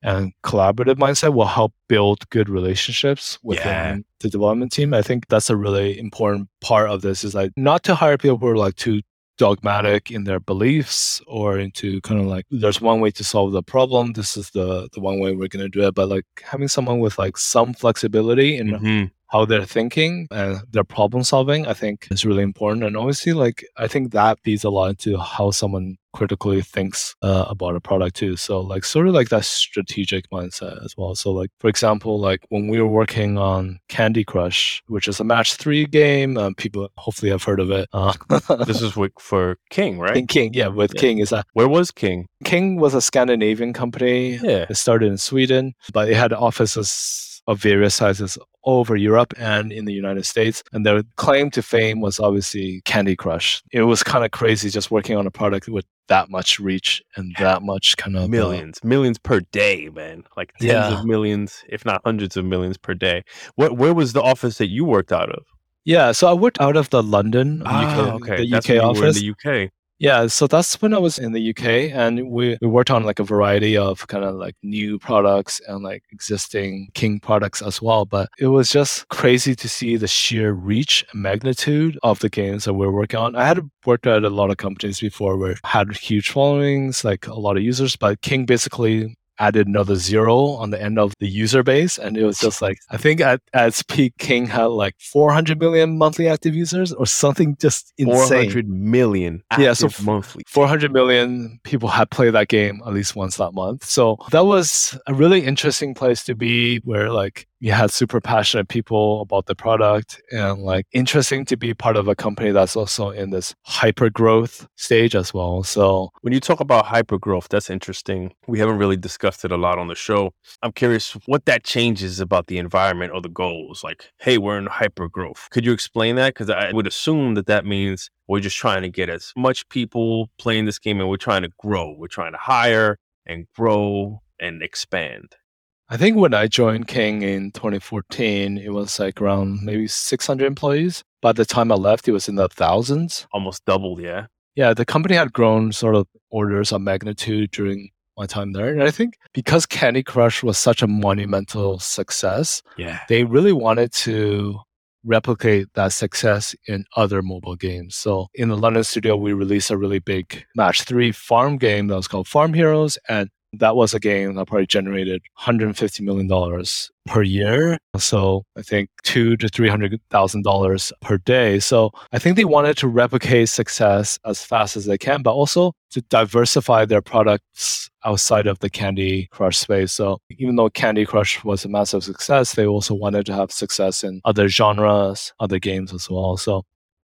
and collaborative mindset will help build good relationships within yeah. the development team. I think that's a really important part of this is like not to hire people who are like too dogmatic in their beliefs or into kind of like there's one way to solve the problem this is the the one way we're going to do it but like having someone with like some flexibility in mm-hmm. How they're thinking and their problem solving, I think is really important. And obviously, like, I think that feeds a lot into how someone critically thinks uh, about a product too. So like sort of like that strategic mindset as well. So like for example, like when we were working on Candy Crush, which is a match three game, um, people hopefully have heard of it. Uh, this is for King, right? King, yeah, with yeah. King is that. Where was King? King was a Scandinavian company. Yeah, it started in Sweden, but it had offices of various sizes over Europe and in the United States. And their claim to fame was obviously Candy Crush. It was kind of crazy just working on a product with that much reach and that much kind of uh, millions, uh, millions per day, man. Like tens yeah. of millions, if not hundreds of millions per day. What where was the office that you worked out of? Yeah, so I worked out of the London, ah, UK, okay. the That's UK office. in the UK. Yeah, so that's when I was in the UK and we, we worked on like a variety of kind of like new products and like existing King products as well. But it was just crazy to see the sheer reach and magnitude of the games that we're working on. I had worked at a lot of companies before where had huge followings, like a lot of users, but King basically added another zero on the end of the user base. And it was just like, I think at, at its peak, King had like 400 million monthly active users or something just insane. 400 million yeah, so monthly. 400 million people had played that game at least once that month. So that was a really interesting place to be where like you had super passionate people about the product and like interesting to be part of a company that's also in this hyper growth stage as well. So when you talk about hyper growth, that's interesting. We haven't really discussed it a lot on the show. I'm curious what that changes about the environment or the goals. Like, hey, we're in hyper growth. Could you explain that? Because I would assume that that means we're just trying to get as much people playing this game and we're trying to grow. We're trying to hire and grow and expand. I think when I joined King in 2014, it was like around maybe 600 employees. By the time I left, it was in the thousands. Almost doubled, yeah. Yeah, the company had grown sort of orders of magnitude during my time there. And I think because Candy Crush was such a monumental success, yeah. they really wanted to replicate that success in other mobile games. So in the London studio, we released a really big match three farm game that was called Farm Heroes. And that was a game that probably generated $150 million per year. So I think two to three hundred thousand dollars per day. So I think they wanted to replicate success as fast as they can, but also to diversify their products outside of the Candy Crush space. So even though Candy Crush was a massive success, they also wanted to have success in other genres, other games as well. So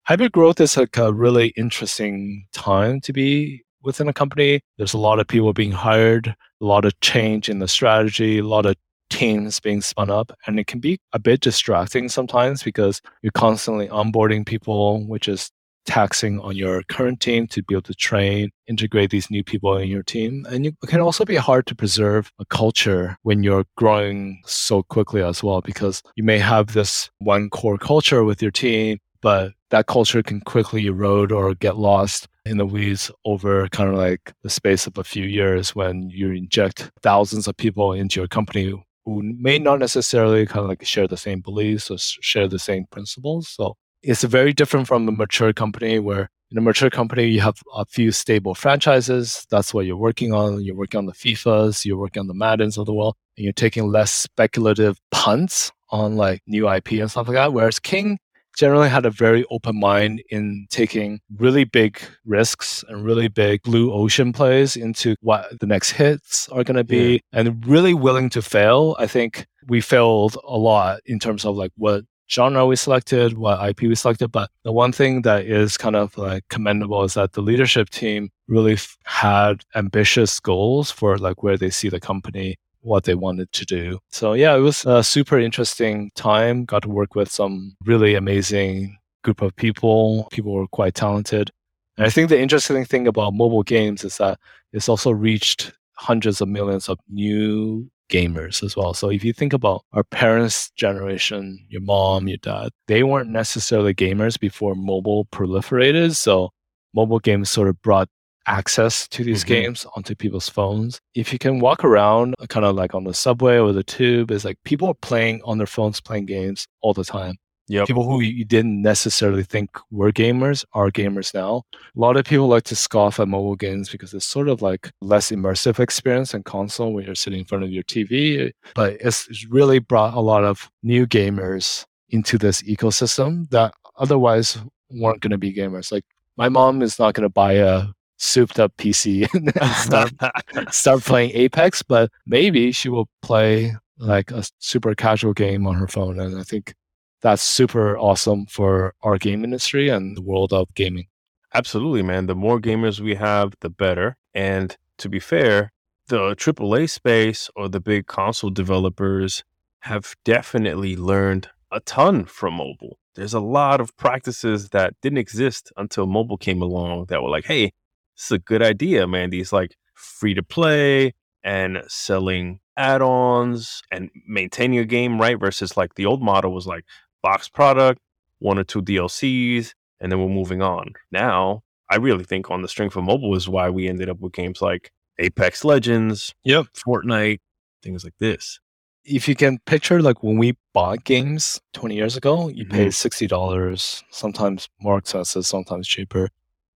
hyper growth is like a really interesting time to be within a company. There's a lot of people being hired, a lot of change in the strategy, a lot of teams being spun up. And it can be a bit distracting sometimes because you're constantly onboarding people, which is taxing on your current team to be able to train, integrate these new people in your team. And it can also be hard to preserve a culture when you're growing so quickly as well, because you may have this one core culture with your team, but that culture can quickly erode or get lost in the weeds over kind of like the space of a few years when you inject thousands of people into your company who may not necessarily kind of like share the same beliefs or share the same principles. So it's very different from a mature company where in a mature company you have a few stable franchises. That's what you're working on. You're working on the FIFAs, you're working on the Maddens of the world, and you're taking less speculative punts on like new IP and stuff like that. Whereas King generally had a very open mind in taking really big risks and really big blue ocean plays into what the next hits are going to be yeah. and really willing to fail. I think we failed a lot in terms of like what genre we selected, what IP we selected. But the one thing that is kind of like commendable is that the leadership team really f- had ambitious goals for like where they see the company what they wanted to do. So yeah, it was a super interesting time. Got to work with some really amazing group of people. People were quite talented. And I think the interesting thing about mobile games is that it's also reached hundreds of millions of new gamers as well. So if you think about our parents' generation, your mom, your dad, they weren't necessarily gamers before mobile proliferated. So mobile games sort of brought access to these mm-hmm. games onto people's phones. If you can walk around uh, kind of like on the subway or the tube, it's like people are playing on their phones, playing games all the time. Yep. People who you didn't necessarily think were gamers are gamers now. A lot of people like to scoff at mobile games because it's sort of like less immersive experience than console when you're sitting in front of your TV. But it's, it's really brought a lot of new gamers into this ecosystem that otherwise weren't going to be gamers. Like my mom is not going to buy a souped up PC and start, start playing Apex, but maybe she will play like a super casual game on her phone. And I think that's super awesome for our game industry and the world of gaming. Absolutely, man. The more gamers we have, the better. And to be fair, the AAA space or the big console developers have definitely learned a ton from mobile. There's a lot of practices that didn't exist until mobile came along that were like, hey, this is a good idea, man. These like free to play and selling add ons and maintaining a game, right? Versus like the old model was like box product, one or two DLCs, and then we're moving on. Now, I really think on the strength of mobile is why we ended up with games like Apex Legends, yep, Fortnite, things like this. If you can picture like when we bought games 20 years ago, you mm-hmm. pay $60, sometimes more expensive, sometimes cheaper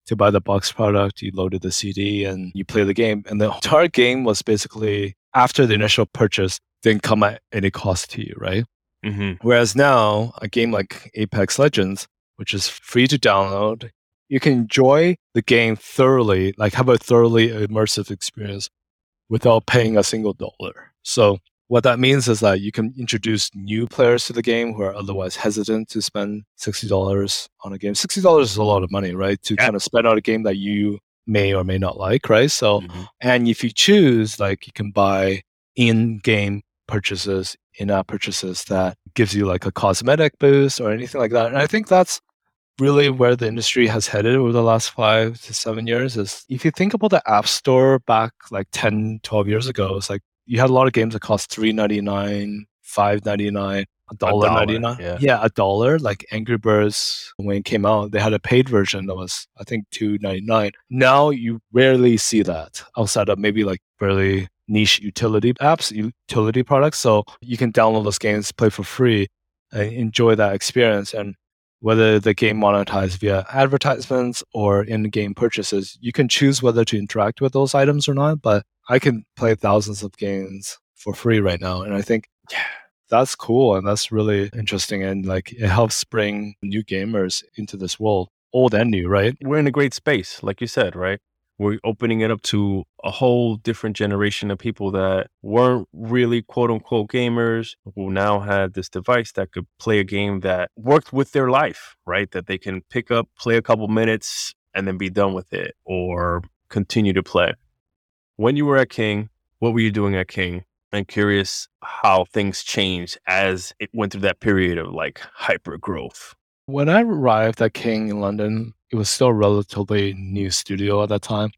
to buy the box product. You loaded the CD and you play the game. And the entire game was basically after the initial purchase didn't come at any cost to you, right? Mm-hmm. Whereas now, a game like Apex Legends, which is free to download, you can enjoy the game thoroughly, like have a thoroughly immersive experience without paying a single dollar. So what that means is that you can introduce new players to the game who are otherwise hesitant to spend $60 on a game. $60 is a lot of money, right? To yeah. kind of spend on a game that you may or may not like, right? So, mm-hmm. and if you choose, like you can buy in-game purchases, in-app purchases that gives you like a cosmetic boost or anything like that. And I think that's really where the industry has headed over the last five to seven years is if you think about the app store back like 10 12 years ago it's like you had a lot of games that cost 3.99 5.99 a dollar 99 yeah. yeah a dollar like angry birds when it came out they had a paid version that was i think 2.99 now you rarely see that outside of maybe like really niche utility apps utility products so you can download those games play for free and enjoy that experience and whether the game monetized via advertisements or in-game purchases you can choose whether to interact with those items or not but i can play thousands of games for free right now and i think yeah. that's cool and that's really interesting and like it helps bring new gamers into this world old and new right? We're in a great space like you said right? We're opening it up to a whole different generation of people that weren't really quote unquote gamers who now had this device that could play a game that worked with their life right? That they can pick up play a couple minutes and then be done with it or continue to play when you were at king what were you doing at king and curious how things changed as it went through that period of like hyper growth. When I arrived at King in London, it was still a relatively new studio at that time.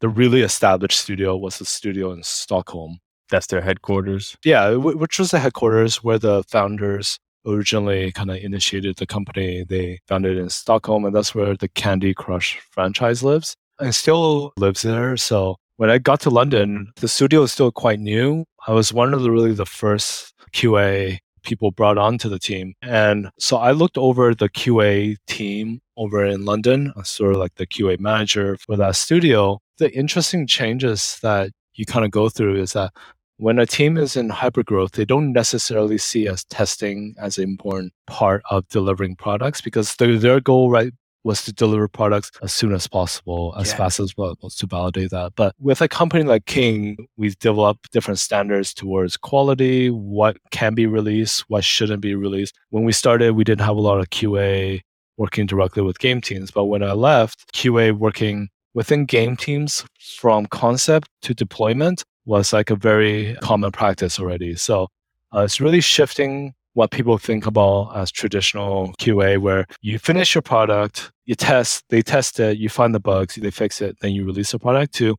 The really established studio was the studio in Stockholm. That's their headquarters? Yeah, which was the headquarters where the founders originally kind of initiated the company. They founded in Stockholm, and that's where the Candy Crush franchise lives and still lives there. So when I got to London, the studio was still quite new. I was one of the really the first QA people brought onto the team. And so I looked over the QA team over in London, uh, sort of like the QA manager for that studio. The interesting changes that you kind of go through is that when a team is in hypergrowth, they don't necessarily see as testing as an important part of delivering products because their, their goal right was to deliver products as soon as possible, as yeah. fast as possible to validate that. But with a company like King, we develop different standards towards quality, what can be released, what shouldn't be released. When we started, we didn't have a lot of QA working directly with game teams. But when I left, QA working within game teams from concept to deployment was like a very common practice already. So uh, it's really shifting what people think about as traditional QA, where you finish your product, you test, they test it, you find the bugs, they fix it, then you release the product to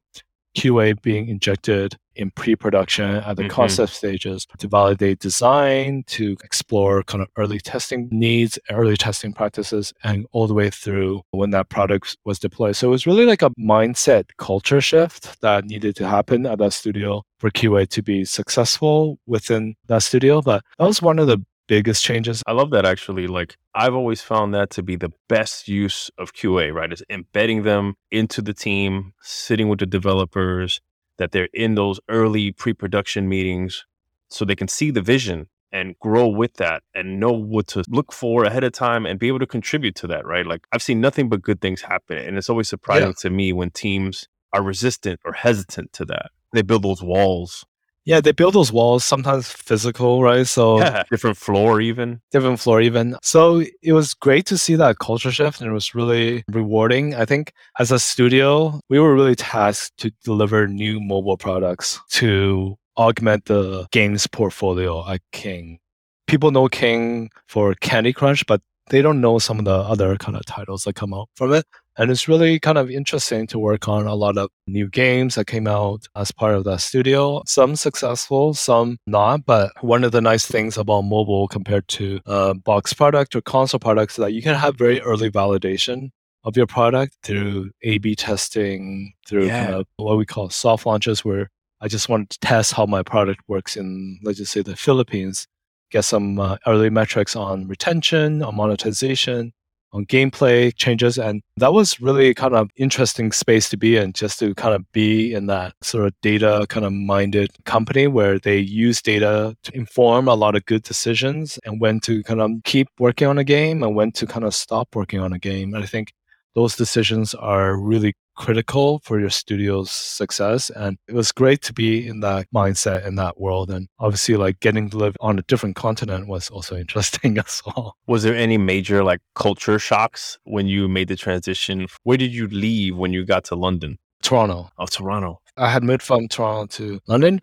QA being injected in pre-production at the mm-hmm. concept stages to validate design, to explore kind of early testing needs, early testing practices, and all the way through when that product was deployed. So it was really like a mindset culture shift that needed to happen at that studio for QA to be successful within that studio. But that was one of the biggest changes. I love that actually. Like I've always found that to be the best use of QA, right? Is embedding them into the team, sitting with the developers, that they're in those early pre-production meetings so they can see the vision and grow with that and know what to look for ahead of time and be able to contribute to that, right? Like I've seen nothing but good things happen. And it's always surprising yeah. to me when teams are resistant or hesitant to that. They build those walls yeah, they build those walls, sometimes physical, right? So yeah, different floor even. Different floor even. So it was great to see that culture shift and it was really rewarding. I think as a studio, we were really tasked to deliver new mobile products to augment the games portfolio at King. People know King for Candy Crush, but they don't know some of the other kind of titles that come out from it. And it's really kind of interesting to work on a lot of new games that came out as part of that studio. Some successful, some not. But one of the nice things about mobile compared to box product or console products is that you can have very early validation of your product through A B testing, through yeah. kind of what we call soft launches, where I just want to test how my product works in, let's just say, the Philippines, get some uh, early metrics on retention, on monetization, on gameplay changes. And that was really kind of interesting space to be in, just to kind of be in that sort of data kind of minded company where they use data to inform a lot of good decisions and when to kind of keep working on a game and when to kind of stop working on a game. And I think those decisions are really critical for your studio's success. And it was great to be in that mindset in that world. And obviously, like getting to live on a different continent was also interesting as well. Was there any major like culture shocks when you made the transition? Where did you leave when you got to London? Toronto. Oh, Toronto. I had moved from Toronto to London.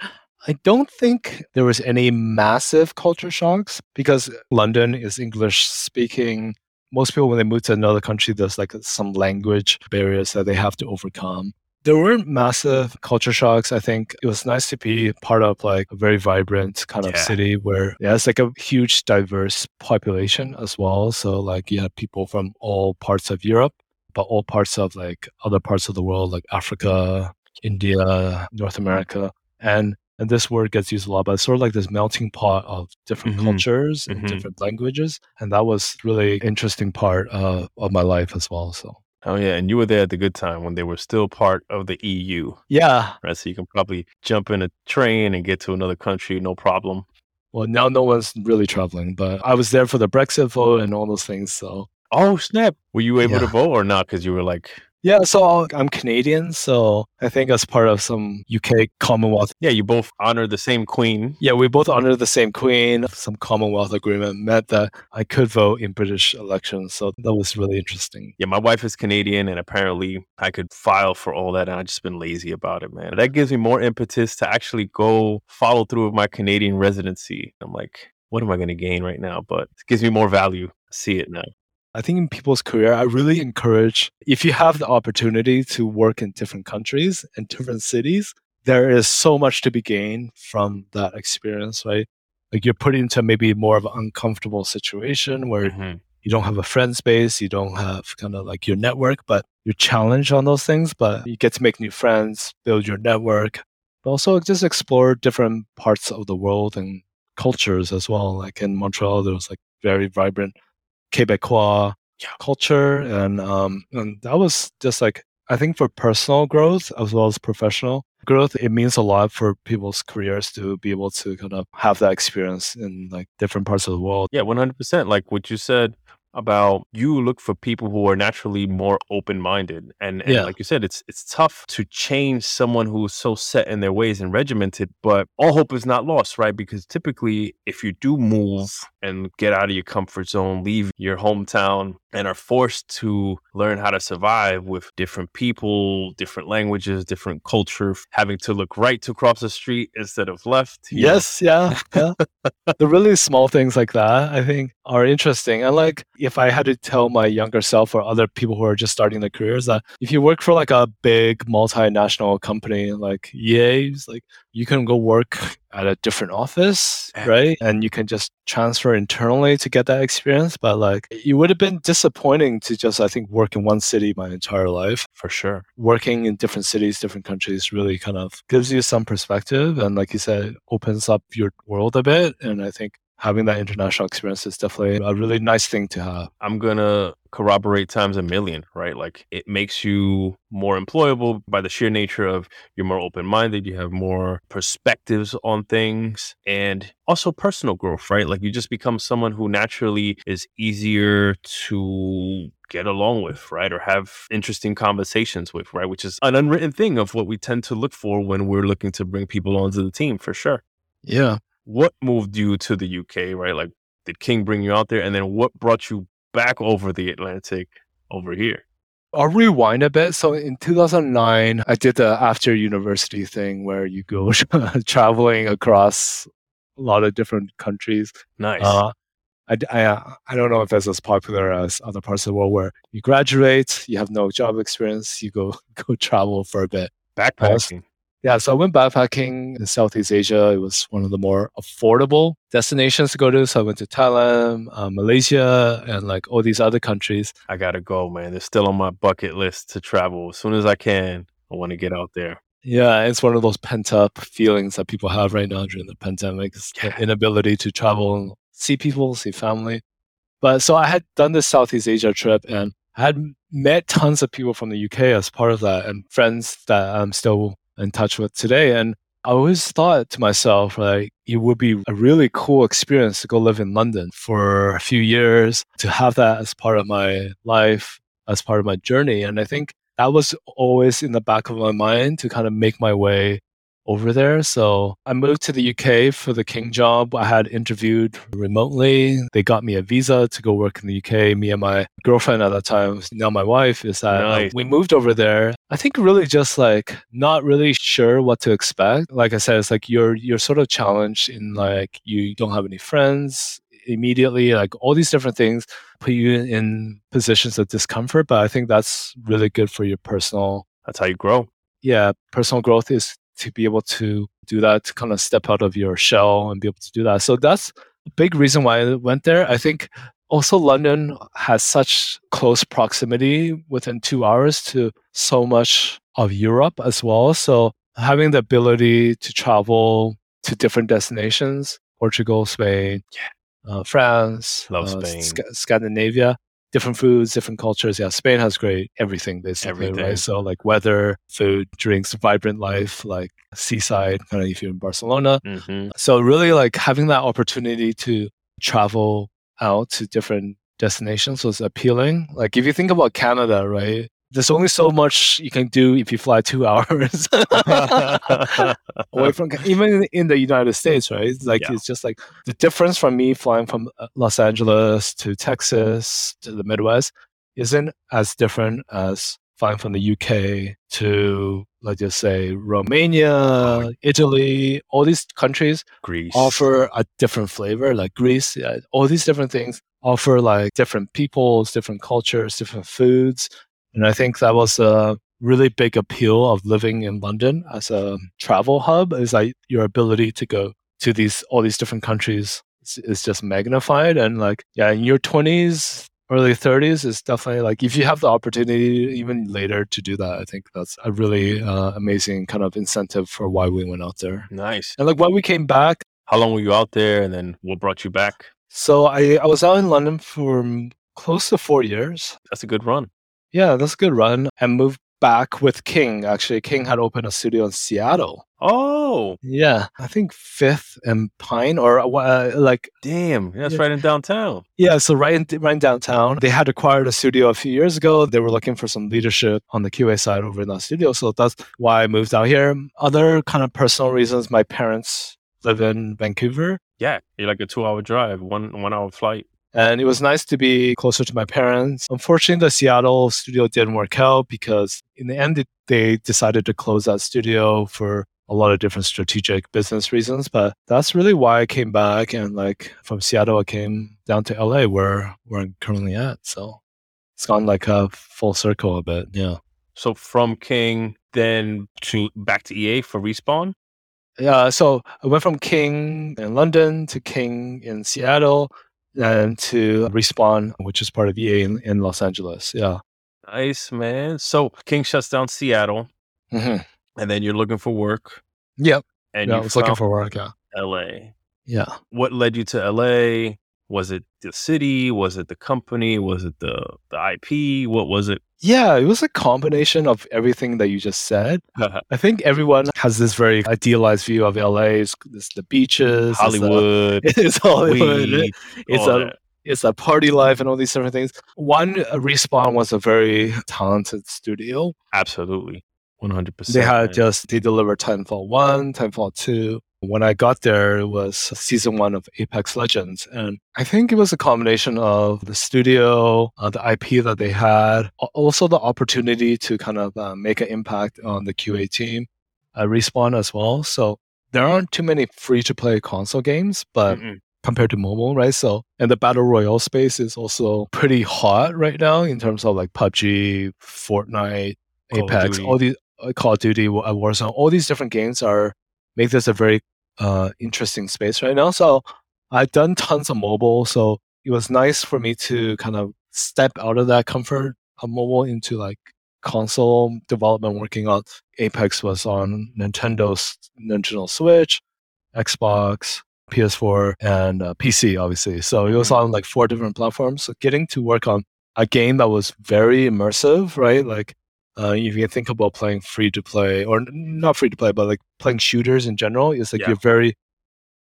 I don't think there was any massive culture shocks because London is English speaking most people when they move to another country there's like some language barriers that they have to overcome. There weren't massive culture shocks i think. It was nice to be part of like a very vibrant kind of yeah. city where yeah it's like a huge diverse population as well. So like you have people from all parts of europe but all parts of like other parts of the world like africa india north america. And and this word gets used a lot, but it's sort of like this melting pot of different mm-hmm. cultures and mm-hmm. different languages. And that was really interesting part uh, of my life as well. So. Oh yeah, and you were there at the good time when they were still part of the EU. Yeah. Right. So you can probably jump in a train and get to another country, no problem. Well, now no one's really traveling, but I was there for the Brexit vote and all those things. So. Oh snap! Were you able yeah. to vote or not? Because you were like yeah, so I'm Canadian, so I think as part of some UK Commonwealth. Yeah, you both honor the same queen. Yeah, we both honor the same queen. Some Commonwealth agreement meant that I could vote in British elections, so that was really interesting. Yeah, my wife is Canadian, and apparently I could file for all that, and I've just been lazy about it, man. That gives me more impetus to actually go follow through with my Canadian residency. I'm like, what am I going to gain right now? But it gives me more value. see it now. I think in people's career, I really encourage if you have the opportunity to work in different countries and different cities, there is so much to be gained from that experience, right? Like you're put into maybe more of an uncomfortable situation where mm-hmm. you don't have a friend space, you don't have kind of like your network, but you're challenged on those things, but you get to make new friends, build your network, but also just explore different parts of the world and cultures as well. Like in Montreal, there was like very vibrant Quebecois yeah. culture, and um, and that was just like I think for personal growth as well as professional growth, it means a lot for people's careers to be able to kind of have that experience in like different parts of the world. Yeah, one hundred percent. Like what you said, about you look for people who are naturally more open-minded and, and yeah. like you said it's it's tough to change someone who's so set in their ways and regimented but all hope is not lost right because typically if you do move and get out of your comfort zone leave your hometown and are forced to learn how to survive with different people different languages different culture having to look right to cross the street instead of left yes know? yeah yeah the really small things like that i think are interesting and like if I had to tell my younger self or other people who are just starting their careers that if you work for like a big multinational company like EA, like you can go work at a different office, eh. right? And you can just transfer internally to get that experience. But like it would have been disappointing to just, I think, work in one city my entire life. For sure. Working in different cities, different countries really kind of gives you some perspective. And like you said, opens up your world a bit. And I think having that international experience is definitely a really nice thing to have. I'm gonna corroborate times a million, right? Like it makes you more employable by the sheer nature of you're more open minded, you have more perspectives on things, and also personal growth, right? Like you just become someone who naturally is easier to get along with, right? Or have interesting conversations with, right? Which is an unwritten thing of what we tend to look for when we're looking to bring people onto the team for sure. Yeah. What moved you to the UK, right? Like, did King bring you out there? And then what brought you back over the Atlantic over here? I'll rewind a bit. So in 2009, I did the after university thing where you go traveling across a lot of different countries. Nice. Uh, I, I, I don't know if it's as popular as other parts of the world where you graduate, you have no job experience, you go go travel for a bit. Backpacking. Yeah, so I went backpacking in Southeast Asia. It was one of the more affordable destinations to go to. So I went to Thailand, uh, Malaysia, and like all these other countries. I gotta go, man. It's still on my bucket list to travel as soon as I can. I want to get out there. Yeah, it's one of those pent up feelings that people have right now during the pandemic. Yeah. the inability to travel, see people, see family. But so I had done this Southeast Asia trip and I had met tons of people from the UK as part of that and friends that I'm still in touch with today. And I always thought to myself, like, it would be a really cool experience to go live in London for a few years, to have that as part of my life, as part of my journey. And I think that was always in the back of my mind to kind of make my way over there. So I moved to the UK for the King job. I had interviewed remotely. They got me a visa to go work in the UK. Me and my girlfriend at that time, now my wife, is that uh, Nice. we moved over there. I think really just like not really sure what to expect. Like I said, it's like you're you're sort of challenged in like you don't have any friends immediately, like all these different things put you in, in positions of discomfort. But I think that's really good for your personal That's how you grow. yeah, personal growth is to be able to do that, to kind of step out of your shell and be able to do that. So that's a big reason why I went there. I think also London has such close proximity within two hours to so much of Europe as well. So having the ability to travel to different destinations, Portugal, Spain, uh, France, Love uh, Spain. Sc- Scandinavia, different foods, different cultures. Yeah, Spain has great everything basically, Everything. right? So like weather, food, drinks, vibrant life, like seaside, kind of if you're in Barcelona. hmm So really like having that opportunity to travel out to different destinations was appealing. Like if you think about Canada, right? There's only so much you can do if you fly two hours away from even in, the United States, right? It's like Yeah. it's just like the difference from me flying from uh, Los Angeles to Texas to the Midwest isn't as different as flying from the UK to let's just say Romania, Italy, all these countries Greece. offer a different flavor, like Greece, yeah, all these different things offer like different peoples, different cultures, different foods. And I think that was a really big appeal of living in London as a travel hub is like your ability to go to these all these different countries is, is just magnified and like yeah in your 20s early 30s is definitely like if you have the opportunity even later to do that i think that's a really uh, amazing kind of incentive for why we went out there Nice. and like when we came back How long were you out there, and then what brought you back? so I, I was out in London for close to four years. That's a good run. Yeah, that's a good run. And moved back with King. Actually, King had opened a studio in Seattle. Oh, Yeah, I think Fifth and Pine, or uh, like damn. That's Yeah. right in downtown. yeah. So right in right in downtown, they had acquired a studio a few years ago. They were looking for some leadership on the QA side over in that studio. So that's why I moved out here. Other kind of personal reasons. My parents live in Vancouver. Yeah, you're like a two-hour drive, one one-hour flight. And it was nice to be closer to my parents. Unfortunately, the Seattle studio didn't work out because in the end, they decided to close that studio for a lot of different strategic business reasons. But that's really why I came back. And like from Seattle, I came down to LA where, where I'm currently at. So it's gone like a full circle a bit. Yeah. So from King, then to back to EA for respawn. Yeah. So I went from King in London to King in Seattle and to Respawn, which is part of EA in, in Los Angeles. Yeah. Nice man. So King shuts down Seattle, hmm and then you're looking for work, Yep. and yeah, I was looking for work. Yeah. LA. Yeah. What led you to LA? Was it the city? Was it the company? Was it the the IP? What was it? Yeah, it was a combination of everything that you just said. I think everyone has this very idealized view of LA. It's, it's the beaches, Hollywood, it's, a, it's Hollywood, weed, it's a that. it's a party life and all these different things. One respawn was a very talented studio. absolutely, one hundred percent. They had just they delivered Titanfall one, Titanfall two. When I got there, it was season one of Apex Legends, and I think it was a combination of the studio, uh, the IP that they had, also the opportunity to kind of uh, make an impact on the QA team, uh, respawn as well. So there aren't too many free to play console games, but Mm-mm. compared to mobile, right? So, and the battle royale space is also pretty hot right now in terms of like PUBG, Fortnite, Call Apex, all these uh, Call of Duty, Warzone, all these different games are make this a very uh, interesting space right now. So, I've done tons of mobile, so it was nice for me to kind of step out of that comfort of mobile into like console development. Working on Apex was on Nintendo's Nintendo Switch, Xbox, PS4 and uh, PC, obviously. So it was Mhm. on like four different platforms. So getting to work on a game that was very immersive, right? Like uh, if you think about playing free to play, or not free to play, but like playing shooters in general, it's like Yeah. you're very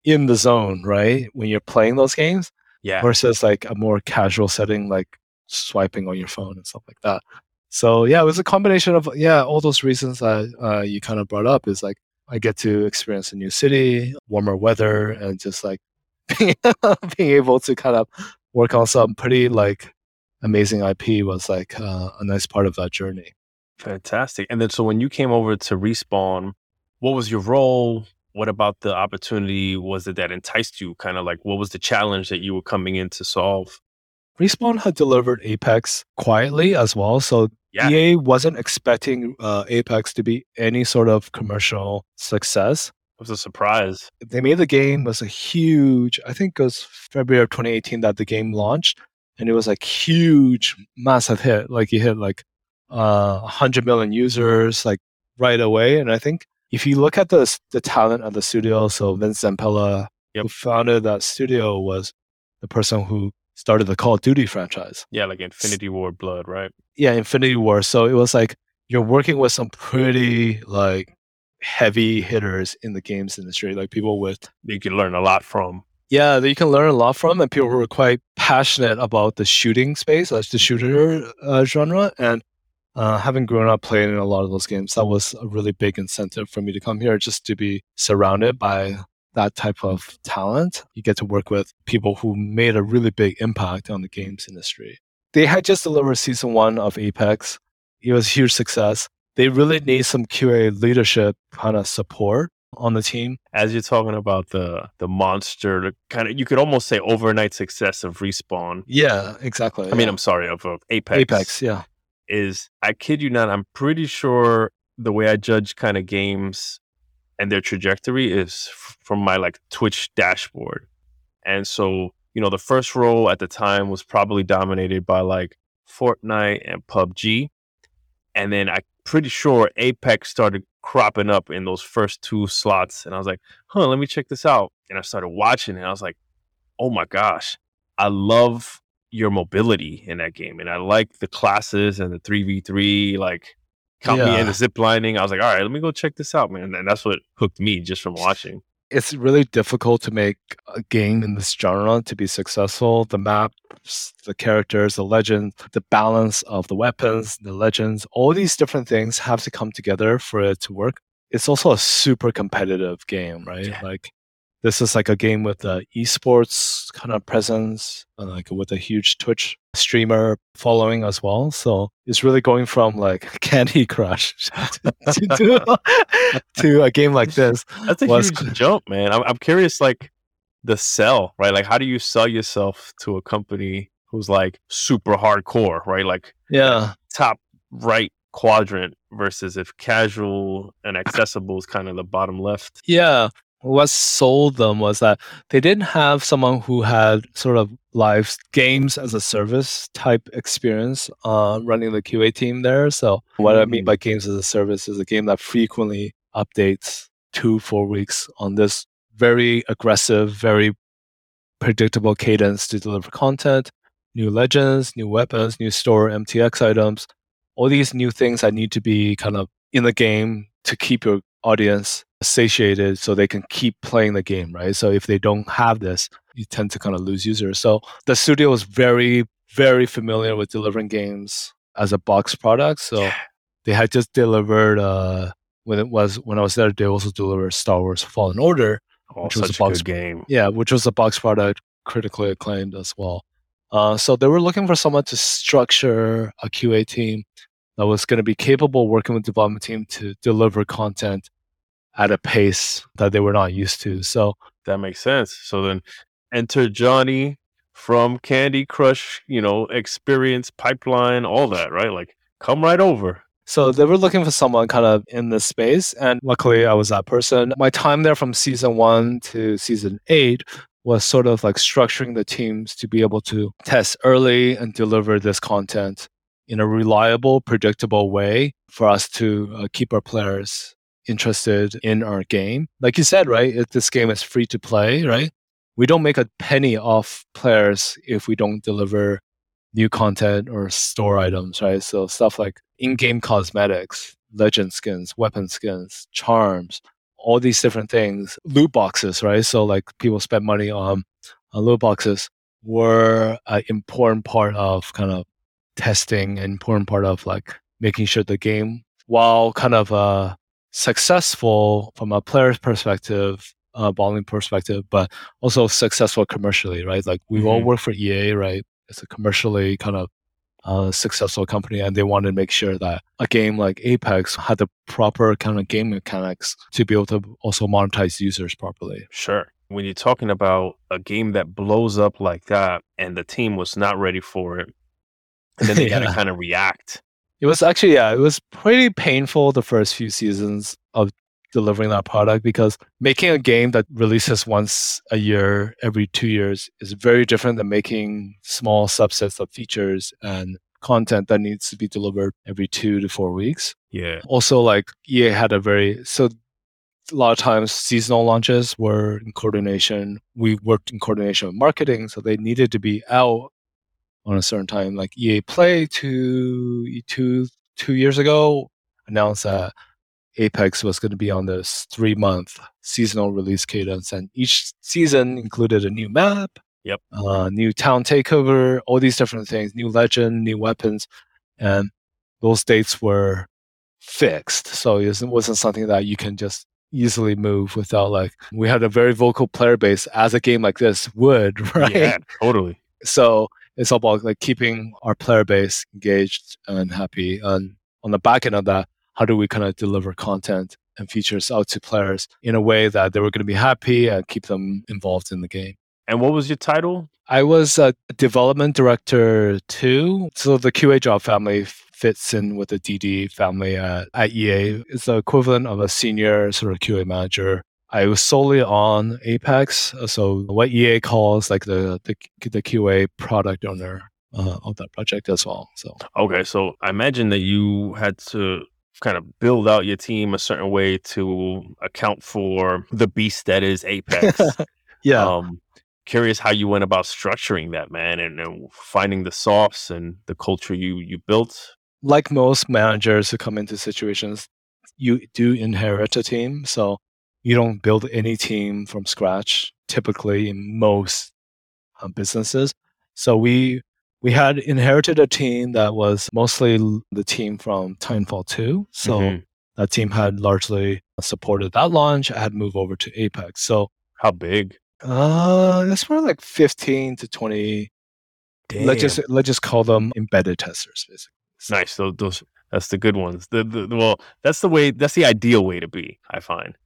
in the zone, right? When you're playing those games yeah, versus like a more casual setting, like swiping on your phone and stuff like that. So yeah, it was a combination of yeah, all those reasons that uh, you kind of brought up. Is like I get to experience a new city, warmer weather, and just like being, being able to kind of work on some pretty like amazing IP was like uh, a nice part of that journey. Fantastic. And then, so when you came over to respawn, what was your role? What about the opportunity was it that enticed you? Kind of like, what was the challenge that you were coming in to solve? Respawn had delivered Apex quietly as well, so Yeah, EA wasn't expecting uh, Apex to be any sort of commercial success. it was a surprise. They made the game was a huge. I think it was February of 2018 that the game launched, and it was like huge, massive hit. Like it hit like uh, 100 million users like right away. And I think if you look at the the talent of the studio, so Vince Zampella, Yep. who founded that studio, was the person who started the Call of Duty franchise. Yeah, like Infinity Ward Blood, right? Yeah, Infinity Ward. So it was like you're working with some pretty like heavy hitters in the games industry, like people with You can learn a lot from. yeah that you can learn a lot from, and people who are quite passionate about the shooting space, like the shooter uh, genre, and. Uh, having grown up playing in a lot of those games, that was a really big incentive for me to come here, just to be surrounded by that type of talent. You get to work with people who made a really big impact on the games industry. They had just delivered season one of Apex. It was a huge success. They really need some QA leadership kind of support on the team. As you're talking about the the monster, kind of you could almost say overnight success of respawn. Yeah, exactly. I mean. I'm sorry, of uh, Apex. Apex, yeah. Is I kid you not, I'm pretty sure the way I judge kind of games and their trajectory is from my like Twitch dashboard. And so, you know, the first role at the time was probably dominated by like Fortnite and PUBG. And then I'm pretty sure Apex started cropping up in those first two slots. And I was like, huh, let me check this out. And I started watching and I was like, oh my gosh, I love your mobility in that game. And I like the classes and the 3v3, like count me in the zip lining. I was like, all right, let me go check this out, man. And that's what hooked me just from watching. It's really difficult to make a game in this genre to be successful. The maps, the characters, the legend, the balance of the weapons, the legends, all these different things have to come together for it to work. It's also a super competitive game, right? Yeah. Like this is like a game with the esports kind of presence, uh, like with a huge Twitch streamer following as well. So it's really going from like Candy Crush to, to, to a game like this. That's a Was- huge jump, man. I'm, I'm curious, like the sell, right? Like, how do you sell yourself to a company who's like super hardcore, right? Like Yeah. top right quadrant versus if casual and accessible is kind of the bottom left. Yeah. What sold them was that they didn't have someone who had sort of live games as a service type experience uh, running the QA team there. So, what I mean Mm. by games as a service is a game that frequently updates two, four weeks on this very aggressive, very predictable cadence to deliver content, new legends, new weapons, new store MTX items, all these new things that need to be kind of in the game to keep your audience satiated so they can keep playing the game, right? So if they don't have this, you tend to kind of lose users. So the studio was very, very familiar with delivering games as a box product. So yeah. they had just delivered uh, when it was when I was there, they also delivered Star Wars Fallen Order, oh, which was a box game. Yeah, which was a box product, critically acclaimed as well. Uh, so they were looking for someone to structure a QA team that was going to be capable working with development team to deliver content at a pace that they were not used to. So that makes sense. So then enter Johnny from Candy Crush, you know, experience pipeline, all that, right? Like come right over. So they were looking for someone kind of in this space. And luckily I was that person. My time there from season one to season eight was sort of like structuring the teams to be able to test early and deliver this content in a reliable, predictable way for us to uh, keep our players interested in our game. Like you said, right? This game is free to play, right? We don't make a penny off players if we don't deliver new content or store items, right? So stuff like in-game cosmetics, legend skins, weapon skins, charms, all these different things, loot boxes, right? So like people spend money on, on loot boxes were an important part of kind of testing, an important part of like making sure the game, while kind of uh, successful from a player's perspective, uh, bowling perspective, but also successful commercially, right? Like we mm-hmm. all work for EA, right? It's a commercially kind of uh, successful company and they wanted to make sure that a game like Apex had the proper kind of game mechanics to be able to also monetize users properly. Sure. When you're talking about a game that blows up like that and the team was not ready for it, and then they yeah. had to kind of react. It was actually, yeah, it was pretty painful the first few seasons of delivering that product because making a game that releases once a year every two years is very different than making small subsets of features and content that needs to be delivered every two to four weeks. Yeah. Also, like EA had a very so a lot of times seasonal launches were in coordination. We worked in coordination with marketing, so they needed to be out on a certain time. Like EA Play two two two years ago announced that Apex was going to be on this three month seasonal release cadence, and each season included a new map, yep, uh, new town takeover, all these different things, new legend, new weapons, and those dates were fixed. So it wasn't something that you can just easily move without like we had a very vocal player base as a game like this would, right? Yeah, totally. So it's all about like keeping our player base engaged and happy. And on the back end of that, how do we kind of deliver content and features out to players in a way that they were going to be happy and keep them involved in the game. And what was your title? I was a development director too. So the QA job family fits in with the DD family at, at EA. It's the equivalent of a senior sort of QA manager. I was solely on Apex, so what EA calls like the the, the QA product owner uh, of that project as well. So okay, so I imagine that you had to kind of build out your team a certain way to account for the beast that is Apex. yeah. Um, curious how you went about structuring that, man, and, and finding the softs and the culture you you built. Like most managers who come into situations, you do inherit a team, so you don't build any team from scratch. Typically, in most uh, businesses, so we we had inherited a team that was mostly the team from Titanfall 2. So mm-hmm. that team had largely supported that launch. I had moved over to Apex. So how big? Uh, it's more like 15 to 20. Damn. Let's just let's just call them embedded testers, basically. So. Nice. So those that's the good ones. The, the, well, that's the way. That's the ideal way to be. I find.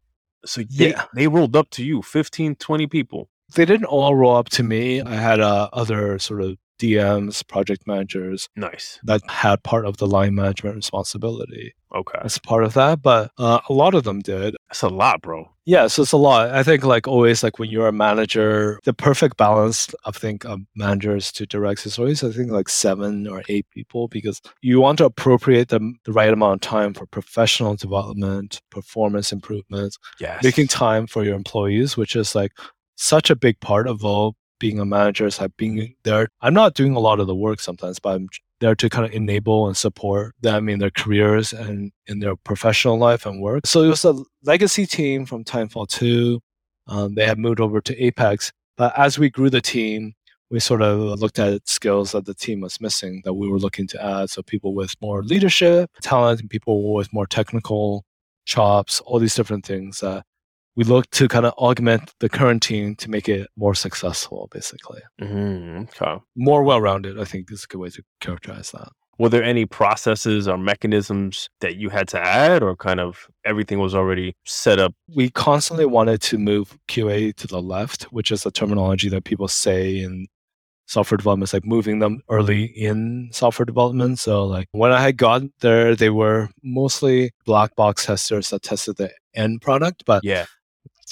So they, yeah, they rolled up to you, 15, 20 people. They didn't all roll up to me. I had uh, other sort of DMs, project managers. Nice. That had part of the line management responsibility. Okay. As part of that, but uh, a lot of them did. That's a lot, bro. Yeah, so it's a lot. I think like always like when you're a manager, the perfect balance I think of managers to directs is always I think like seven or eight people because you want to appropriate them the right amount of time for professional development, performance improvement, Yes. making time for your employees, which is like such a big part of all being a manager is like being there. I'm not doing a lot of the work sometimes, but I'm there to kind of enable and support them in their careers and in their professional life and work. So it was a legacy team from Titanfall 2. Um, they had moved over to Apex. But as we grew the team, we sort of looked at skills that the team was missing that we were looking to add. So people with more leadership talent and people with more technical chops, all these different things. Uh, we look to kind of augment the current team to make it more successful, basically. Mhm, okay. More well rounded, I think is a good way to characterize that. Were there any processes or mechanisms that you had to add, or kind of everything was already set up? We constantly wanted to move QA to the left, which is a terminology that people say in software development, it's like moving them early in software development. So, like when I had got there, they were mostly black box testers that tested the end product. But Yeah.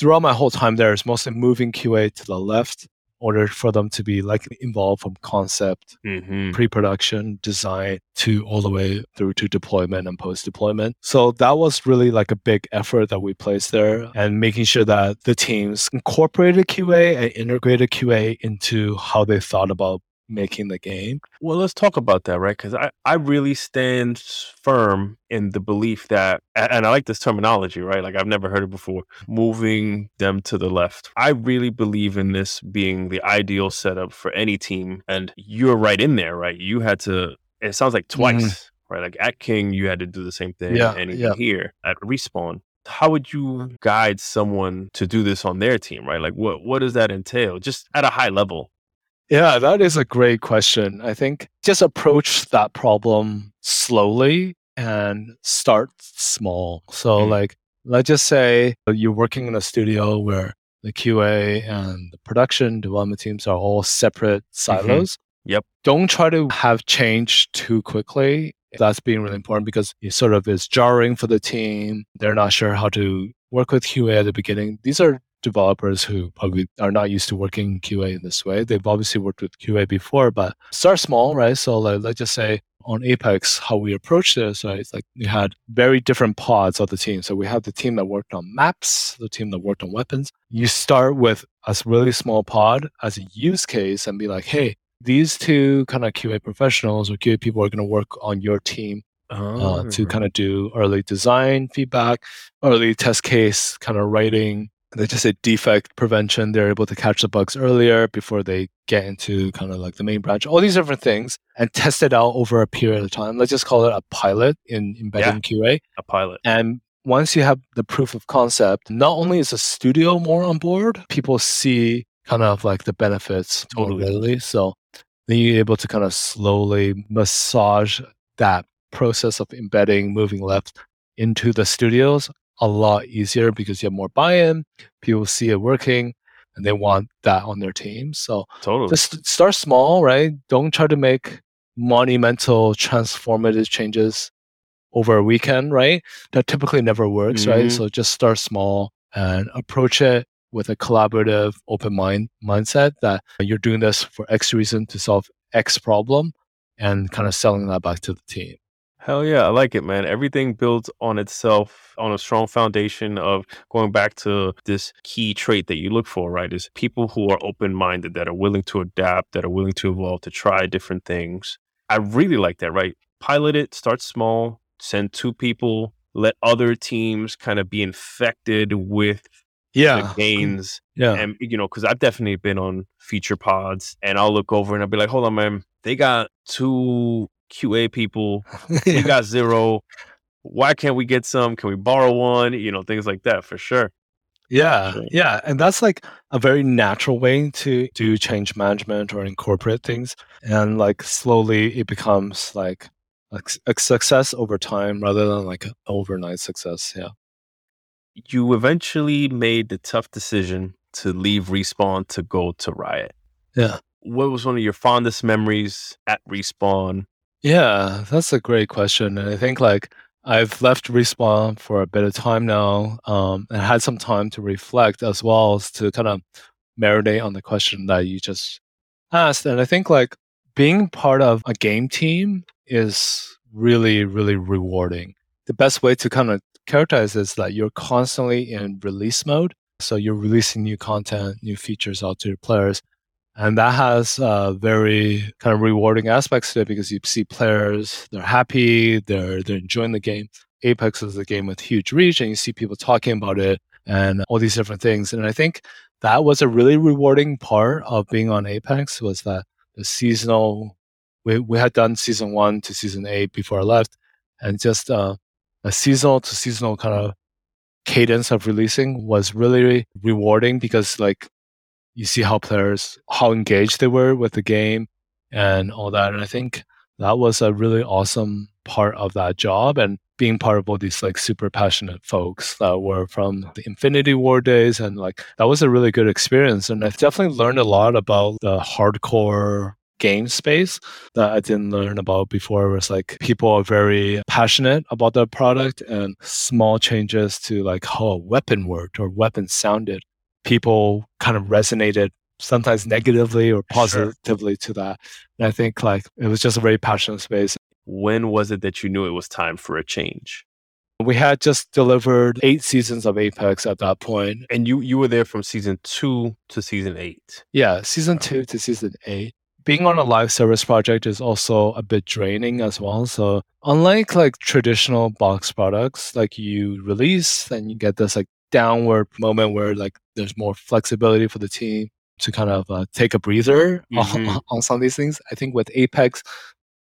Throughout my whole time there, it's mostly moving QA to the left in order for them to be like involved from concept hmm pre-production design to all the way through to deployment and post-deployment. So that was really like a big effort that we placed there and making sure that the teams incorporated qa and integrated qa into how they thought about making the game Well, let's talk about that, right? Because I, I really stand firm in the belief that, and I like this terminology, right? Like I've never heard it before, moving them to the left. I really believe in this being the ideal setup for any team. And you're right in there, right? You had to, it sounds like mm-hmm. twice, right? Like at King, you had to do the same thing. Yeah, And even yeah. here at Respawn. How would you guide someone to do this on their team, right? Like what what does that entail? Just at a high level. Yeah, that is a great question. I think just approach that problem slowly and start small. So, Mm. like, let's just say you're working in a studio where the QA and the production development teams are all separate silos. Yep. Don't try to have change too quickly. That's being really important because it sort of is jarring for the team. They're not sure how to work with QA at the beginning. These are developers who probably are not used to working QA in this way. They've obviously worked with QA before, but start small, right? So like, let's just say on Apex, how we approach this, right? It's like we had very different pods of the team. So we have the team that worked on maps, the team that worked on weapons. You start with a really small pod as a use case and be like, hey, these two kind of QA professionals or QA people are going to work on your team uh, to kind of do early design feedback, early test case kind of writing. They just say defect prevention. They're able to catch the bugs earlier before they get into kind of like the main branch. All these different things and test it out over a period of time. Let's just call it a pilot in embedding QA. a pilot. And once you have the proof of concept, not only is the studio more on board, people see kind of like the benefits Totally. more readily. So then you're able to kind of slowly massage that process of embedding, moving left into the studios a lot easier because you have more buy-in. People see it working and they want that on their team. So Totally. just start small, right? Don't try to make monumental, transformative changes over a weekend, right? That typically never works, right? Mhm. So just start small and approach it with a collaborative, open mind mindset that you're doing this for X reason to solve X problem and kind of selling that back to the team. Hell yeah, I like it, man. Everything builds on itself on a strong foundation of going back to this key trait that you look for, right? Is people who are open minded, that are willing to adapt, that are willing to evolve, to try different things. I really like that, right? Pilot it, start small, send two people, let other teams kind of be infected with the gains. Yeah. And, you know, because I've definitely been on feature pods and I'll look over and I'll be like, hold on, man, they got two QA people we got zero. Why can't we get some? Can we borrow one? You know, things like that for sure. Yeah, Sure. yeah, and that's like a very natural way to do change management or incorporate things, and like slowly it becomes like a success over time rather than like an overnight success. Yeah, You eventually made the tough decision to leave Respawn to go to Riot. yeah, What was one of your fondest memories at Respawn? Yeah. That's a great question, and I think like I've left Respawn for a bit of time now um, and had some time to reflect as well as to kind of marinate on the question that you just asked. And I think like being part of a game team is really, really rewarding. The best way to kind of characterize is that you're constantly in release mode. So you're releasing new content, new features out to your players. And that has very kind of rewarding aspects to it because you see players, they're happy, they're, they're enjoying the game. Apex is a game with huge reach, and you see people talking about it and all these different things. And I think that was a really rewarding part of being on Apex was that the seasonal, we, we had done season one to season eight before I left, and just uh, a seasonal to seasonal kind of cadence of releasing was really rewarding because like you see how players how engaged they were with the game and all that. And i think that was a really awesome part of that job and being part of all these like super passionate folks that were from the Infinity Ward days. And like that was a really good experience. And i've definitely learned a lot about the hardcore game space that I didn't learn about before. It was like people are very passionate about their product and small changes to like how a weapon worked or weapon sounded people kind of resonated sometimes negatively or positively sure. to that. And I think like it was just a very passionate space. When was it that you knew it was time for a change? We had just delivered eight seasons of Apex at that point. And you you were there from season two to season eight. Yeah, season two to season eight. Being on a live service project is also a bit draining as well. So unlike like traditional box products, like you release and you get this like downward moment where like there's more flexibility for the team to kind of uh, take a breather mm-hmm. on, on, some of these things. I think with Apex,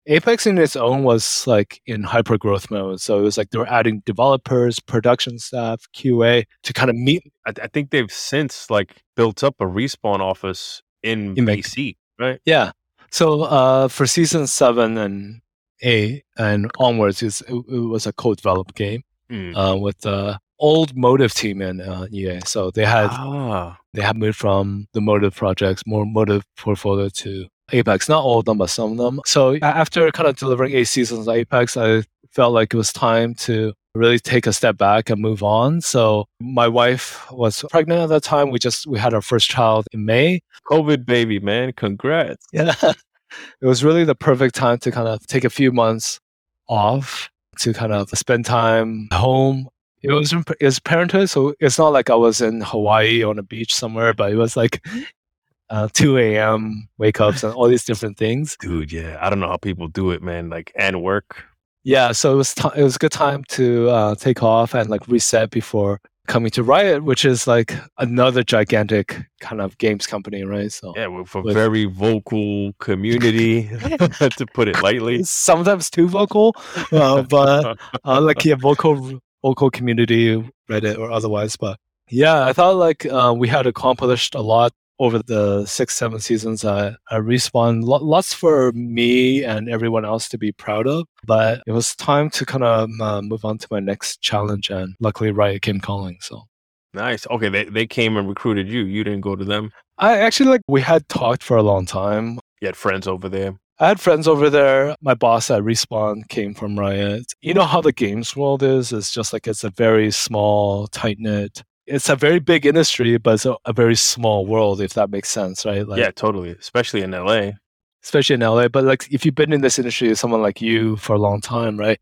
Apex in its own was like in hyper growth mode. So it was like they were adding developers, production staff, QA to kind of meet. I, I think they've since like built up a respawn office in, in BC, right? Yeah. So uh, for season seven and eight and onwards, it, it was a co-developed game mm. uh, with uh, old Motive team in uh, EA. So they had ah. they had moved from the Motive projects, more Motive portfolio to Apex. Not all of them, but some of them. So after kind of delivering eight seasons of Apex, I felt like it was time to really take a step back and move on. So my wife was pregnant at that time. We just we had our first child in May. COVID baby, man. Congrats. Yeah. it was really the perfect time to kind of take a few months off to kind of spend time home it was it was parenthood, so it's not like I was in Hawaii on a beach somewhere, but it was like uh, 2 a.m. wake ups and all these different things. Dude, yeah, I don't know how people do it, man. Like and work. Yeah, so it was t- it was a good time to uh, take off and like reset before coming to Riot, which is like another gigantic kind of games company, right? So yeah, with a with, very vocal community, to put it lightly. Sometimes too vocal, uh, but uh, like yeah, vocal local community, Reddit or otherwise. But yeah, I thought like uh, we had accomplished a lot over the six, seven seasons I, at Respawn. Lots for me and everyone else to be proud of. But it was time to kind of uh, move on to my next challenge. And luckily, Riot came calling. So nice. Okay, they, they came and recruited you. You didn't go to them. I actually like we had talked for a long time. You had friends over there. I had friends over there. My boss at Respawn came from Riot. You know how the games world is? It's just like it's a very small, tight knit. It's a very big industry, but it's a, a, very small world, if that makes sense, right? Like, yeah, totally. Especially in LA. Especially in LA. But like if you've been in this industry, as someone like you for a long time, right?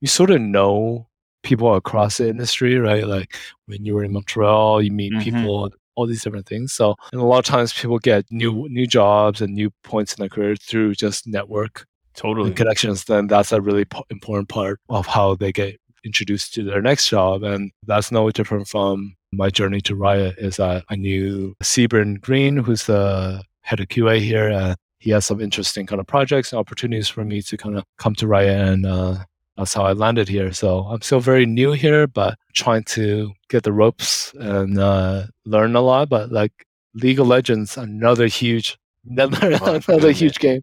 You sort of know people across the industry, right? Like when you were in Montreal, you meet mm-hmm. people all these different things. So, and a lot of times people get new new jobs and new points in their career through just network totally connections. Then that's a really po- important part of how they get introduced to their next job, and that's no different from my journey to Riot. Is that I knew Seaburn Green, who's the head of QA here. and he has some interesting kind of projects and opportunities for me to kind of come to Riot and uh, that's how I landed here. So I'm still very new here, but trying to get the ropes and uh, learn a lot. But like League of Legends, another huge, another, another huge game,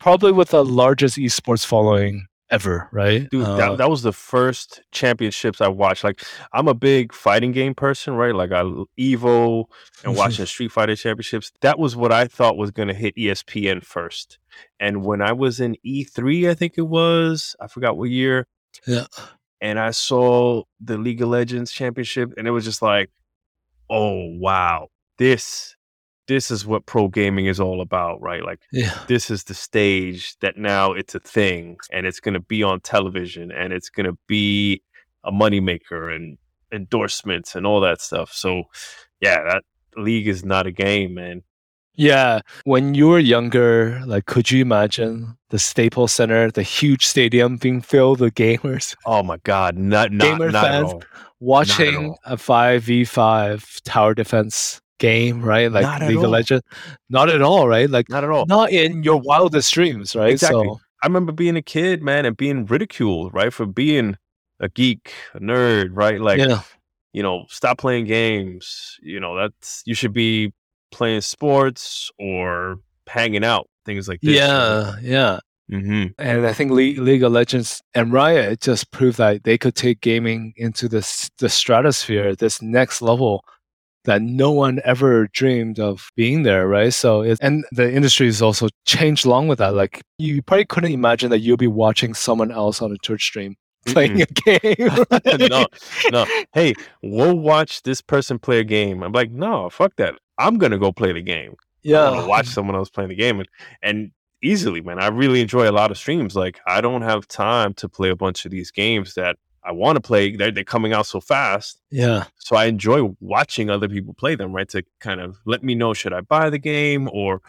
probably with the largest esports following ever, right? Dude, uh, that, that was the first championships I watched. Like, I'm a big fighting game person, right? Like, I Evo and watching Street Fighter championships. That was what I thought was going to hit ESPN first. And when I was in E3, I think it was, I forgot what year. Yeah. and I saw the League of Legends championship and it was just like, oh wow, this this is what pro gaming is all about, right? Like Yeah. this is the stage that now it's a thing and it's going to be on television and it's going to be a moneymaker and endorsements and all that stuff. So, yeah, that league is not a game, man. Yeah. When you were younger, like could you imagine the Staples Center, the huge stadium being filled with gamers Oh my God, not not, Gamer not fans. watching all. a five v five tower defense game, right? Like Not League of Legends. Not at all, right? Like Not at all. not in your wildest dreams, right? Exactly. So I remember being a kid, man, and being ridiculed, right, for being a geek, a nerd, right? Like, yeah. you know, stop playing games. You know, that's you should be playing sports or hanging out, things like this. Yeah, yeah. Mm-hmm. And I think Le- League of Legends and Riot just proved that they could take gaming into this the stratosphere, this next level that no one ever dreamed of being there, right? So, and the industry has also changed along with that. Like, you probably couldn't imagine that you'll be watching someone else on a Twitch stream playing a game. no, no. Hey, we'll watch this person play a game. I'm like, no, fuck that. I'm gonna go play the game. I yeah, want to watch someone else playing the game, and, and easily, man. I really enjoy a lot of streams. Like, I don't have time to play a bunch of these games that I want to play. They're, they're coming out so fast, yeah, so I enjoy watching other people play them. Right to kind of let me know should I buy the game or.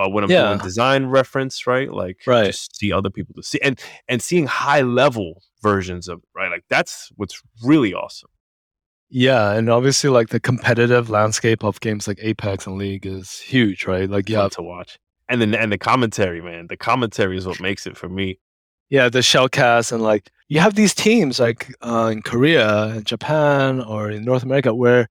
Uh, when I'm Yeah. doing design reference, right? Like, Right. just see other people to see and and seeing high level versions of right? Like that's what's really awesome. yeah. And obviously, like the competitive landscape of games like Apex and League is huge, right? Like, yeah, to watch. And then and the commentary, man. The commentary is what makes it for me. Yeah, the shoutcast and like you have these teams like uh, in Korea and Japan or in North America where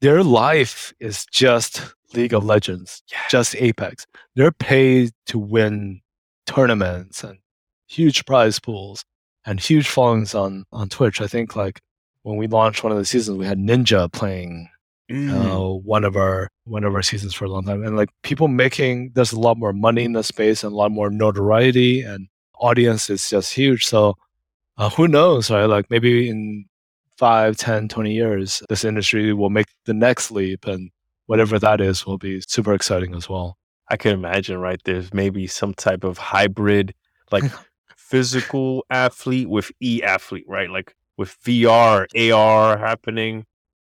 their life is just League of Legends, Yeah. just Apex. They're paid to win tournaments and huge prize pools and huge followings on on Twitch. I think like when we launched one of the seasons, we had Ninja playing Mm. uh, one of our one of our seasons for a long time, and like people making there's a lot more money in the space and a lot more notoriety and audience is just huge. So uh, who knows, right? Like maybe in five, 10, 20 years, this industry will make the next leap, and whatever that is will be super exciting as well. I can imagine, right? There's maybe some type of hybrid, like physical athlete with e athlete, right? Like with VR, AR happening.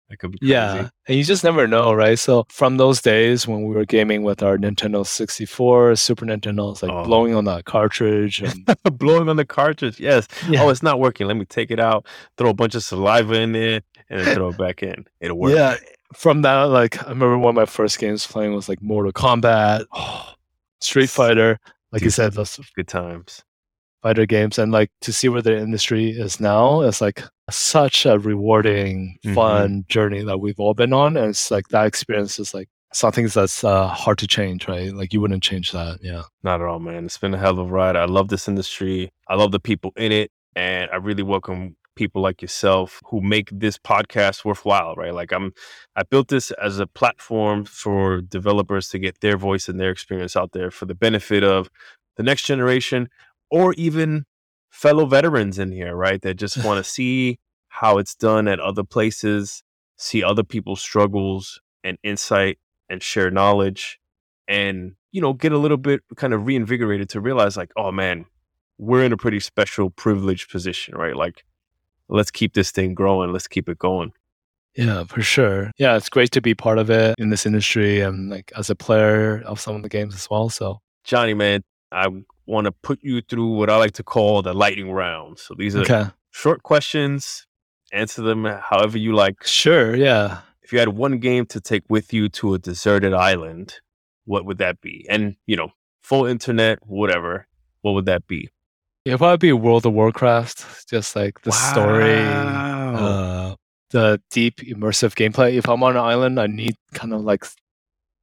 That could be crazy. Yeah, and you just never know, right? So from those days when we were gaming with our Nintendo 64, Super Nintendo, it's like Oh. blowing on that cartridge and blowing on the cartridge. Yes. Yeah. Oh, it's not working. Let me take it out, throw a bunch of saliva in there, and then throw it back in. It'll work. Yeah, from that, like I remember one of my first games playing was like Mortal Kombat, Oh, Street Fighter. Like you said, those good times. fighter games, and like to see where the industry is now is like such a rewarding, Mhm. fun journey that we've all been on, and it's like that experience is like something that's uh, hard to change, right? Like you wouldn't change that, yeah. Not at all, man. It's been a hell of a ride. I love this industry. I love the people in it. And I really welcome people like yourself who make this podcast worthwhile, right? Like I'm I built this as a platform for developers to get their voice and their experience out there for the benefit of the next generation or even fellow veterans in here, right? That just want to see how it's done at other places, see other people's struggles and insight and share knowledge and you know get a little bit kind of reinvigorated to realize like oh man we're in a pretty special privileged position right like let's keep this thing growing let's keep it going Yeah, for sure. Yeah, it's great to be part of it in this industry and like as a player of some of the games as well. So johnny man i want to put you through what i like to call the lightning round. So these are okay, short questions answer them however you like. Sure, yeah. if you had one game to take with you to a deserted island what would that be? And you know full internet whatever what would that be? It'd probably be World of Warcraft, just like the story, uh, the deep immersive gameplay. If I'm on an island, I need kind of like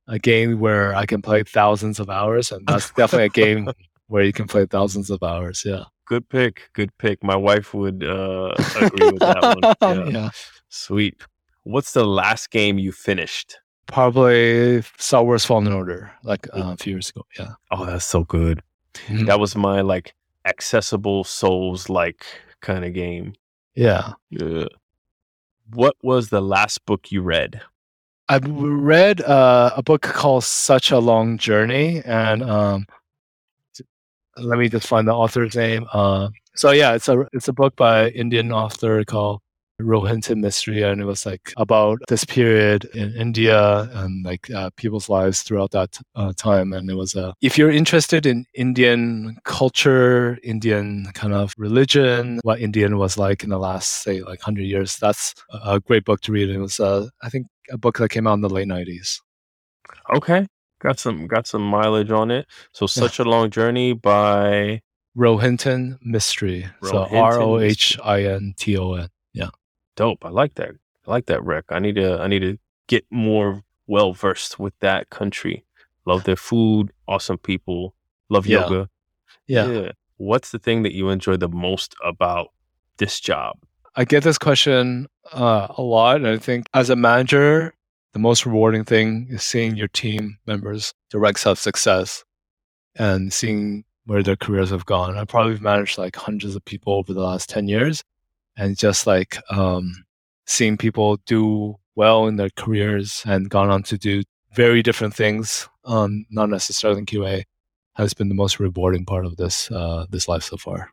a game where I can play thousands of hours, and that's definitely a game where you can play thousands of hours. Yeah, Good pick. Good pick. My wife would uh, agree with that one. Yeah. yeah. Sweet. What's the last game you finished? Probably Star Wars Fallen Order, like uh, a few years ago. Yeah. Oh, that's so good. Mhm. That was my like accessible souls like kind of game. Yeah. Yeah. What was the last book you read? I read uh, a book called Such a Long Journey, and um, let me just find the author's name. Uh, so yeah, it's a it's a book by Indian author called Rohinton Mistry, and it was like about this period in India and like uh, people's lives throughout that uh, time. And it was a if you're interested in Indian culture, Indian kind of religion, what Indian was like in the last say like hundred years, that's a great book to read. It was uh, I think a book that came out in the late nineties. Okay, got some got some mileage on it. So such a long journey by Rohinton Mistry. So Rohinton R O H I N T O N. dope. I like that. I like that rec. I need to I need to get more well versed with that country. Love their food, awesome people, love Yeah. yoga. Yeah. What's the thing that you enjoy the most about this job? I get this question uh, a lot. And I think as a manager, the most rewarding thing is seeing your team members direct self success and seeing where their careers have gone. I probably managed like hundreds of people over the last 10 years and just like um, seeing people do well in their careers and gone on to do very different things, um, not necessarily in QA, has been the most rewarding part of this uh, this life so far.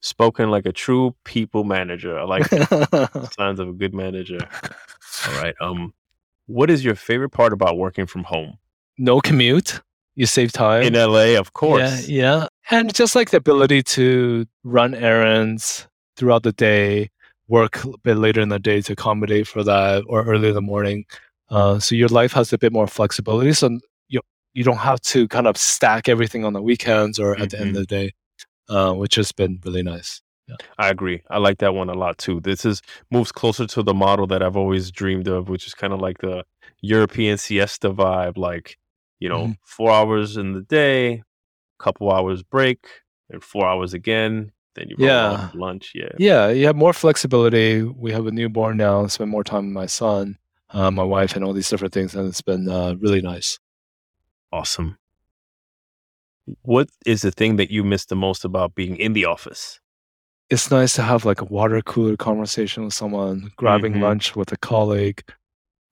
Spoken like a true people manager. I like signs of a good manager. All right. Um, what is your favorite part about working from home no commute. You save time. in LA? Of course. Yeah, yeah. And just like the ability to run errands throughout the day, work a bit later in the day to accommodate for that, or early in the morning. Uh, so your life has a bit more flexibility. So you you don't have to kind of stack everything on the weekends or at the end of the day, uh, which has been really nice. I agree. I like that one a lot too. This is moves closer to the model that I've always dreamed of, which is kind of like the European siesta vibe. Like, you know, Mhm. four hours in the day, couple hours break, and four hours again. Then you Yeah. lunch. Yeah. Yeah, you have more flexibility. We have a newborn now. Spend more time with my son, uh, my wife, and all these different things, and it's been uh, really nice. Awesome. What is the thing that you miss the most about being in the office? it's nice to have like a water cooler conversation with someone, grabbing Mhm. lunch with a colleague,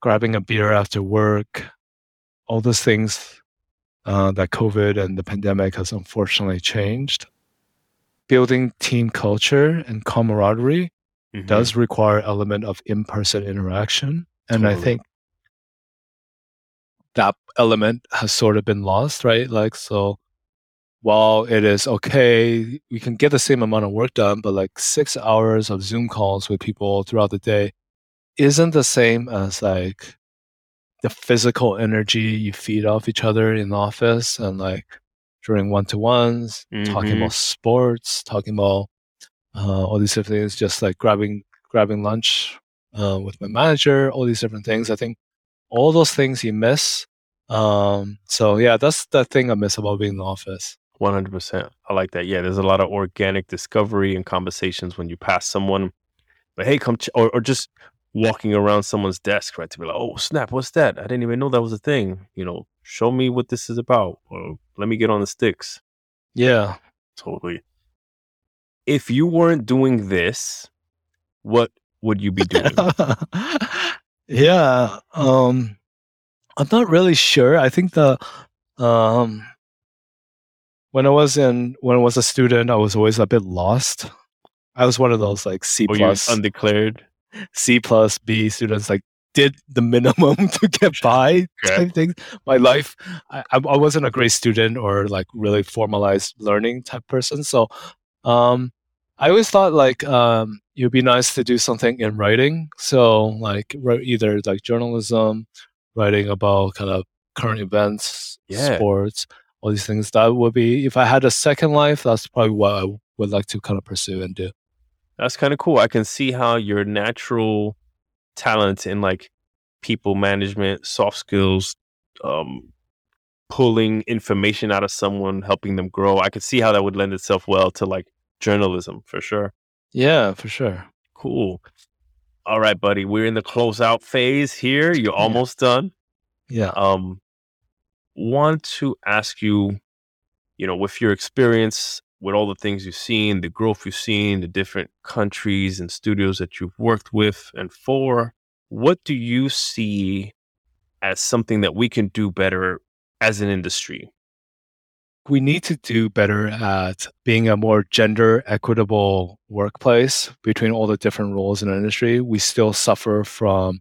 grabbing a beer after work, all those things uh, that COVID and the pandemic has unfortunately changed. Building team culture and camaraderie Mhm. does require element of in-person interaction, and I think that element has sort of been lost, right? Like so while it is okay, we can get the same amount of work done, but like six hours of Zoom calls with people throughout the day isn't the same as like the physical energy you feed off each other in the office and like during one to ones, talking Mhm. about sports, talking about uh, all these different things, just like grabbing grabbing lunch uh, with my manager, all these different things. I think all those things you miss. Um, so yeah, that's the thing I miss about being in the office. One hundred percent. I like that. Yeah, there's a lot of organic discovery and conversations when you pass someone. But hey, come ch- or or just walking around someone's desk, right? To be like, oh snap, what's that? I didn't even know that was a thing. You know, show me what this is about, or let me get on the sticks. Yeah. Totally. If you weren't doing this, what would you be doing? yeah. Um, I'm not really sure. I think the um, when I was in when I was a student, I was always a bit lost. I was one of those like C you're plus undeclared? C plus B students, like did the minimum to get by Okay. type things. My life, I, I wasn't a great student or like really formalized learning type person. So, um, I always thought like um, it would be nice to do something in writing. So like either like journalism, writing about kind of current events, Yeah. sports, all these things. That would be if I had a second life. That's probably what I would like to kind of pursue and do. That's kind of cool. I can see how your natural talent in like people management, soft skills, um, pulling information out of someone, helping them grow. I could see how that would lend itself well to like journalism for sure. Yeah, for sure. Cool. All right, buddy. We're in the closeout phase here. You're Yeah. almost done. Yeah. Um, want to ask you, you know, with your experience with all the things you've seen, the growth you've seen, the different countries and studios that you've worked with and for, what do you see as something that we can do better as an industry? We need to do better at being a more gender equitable workplace between all the different roles in the industry. We still suffer from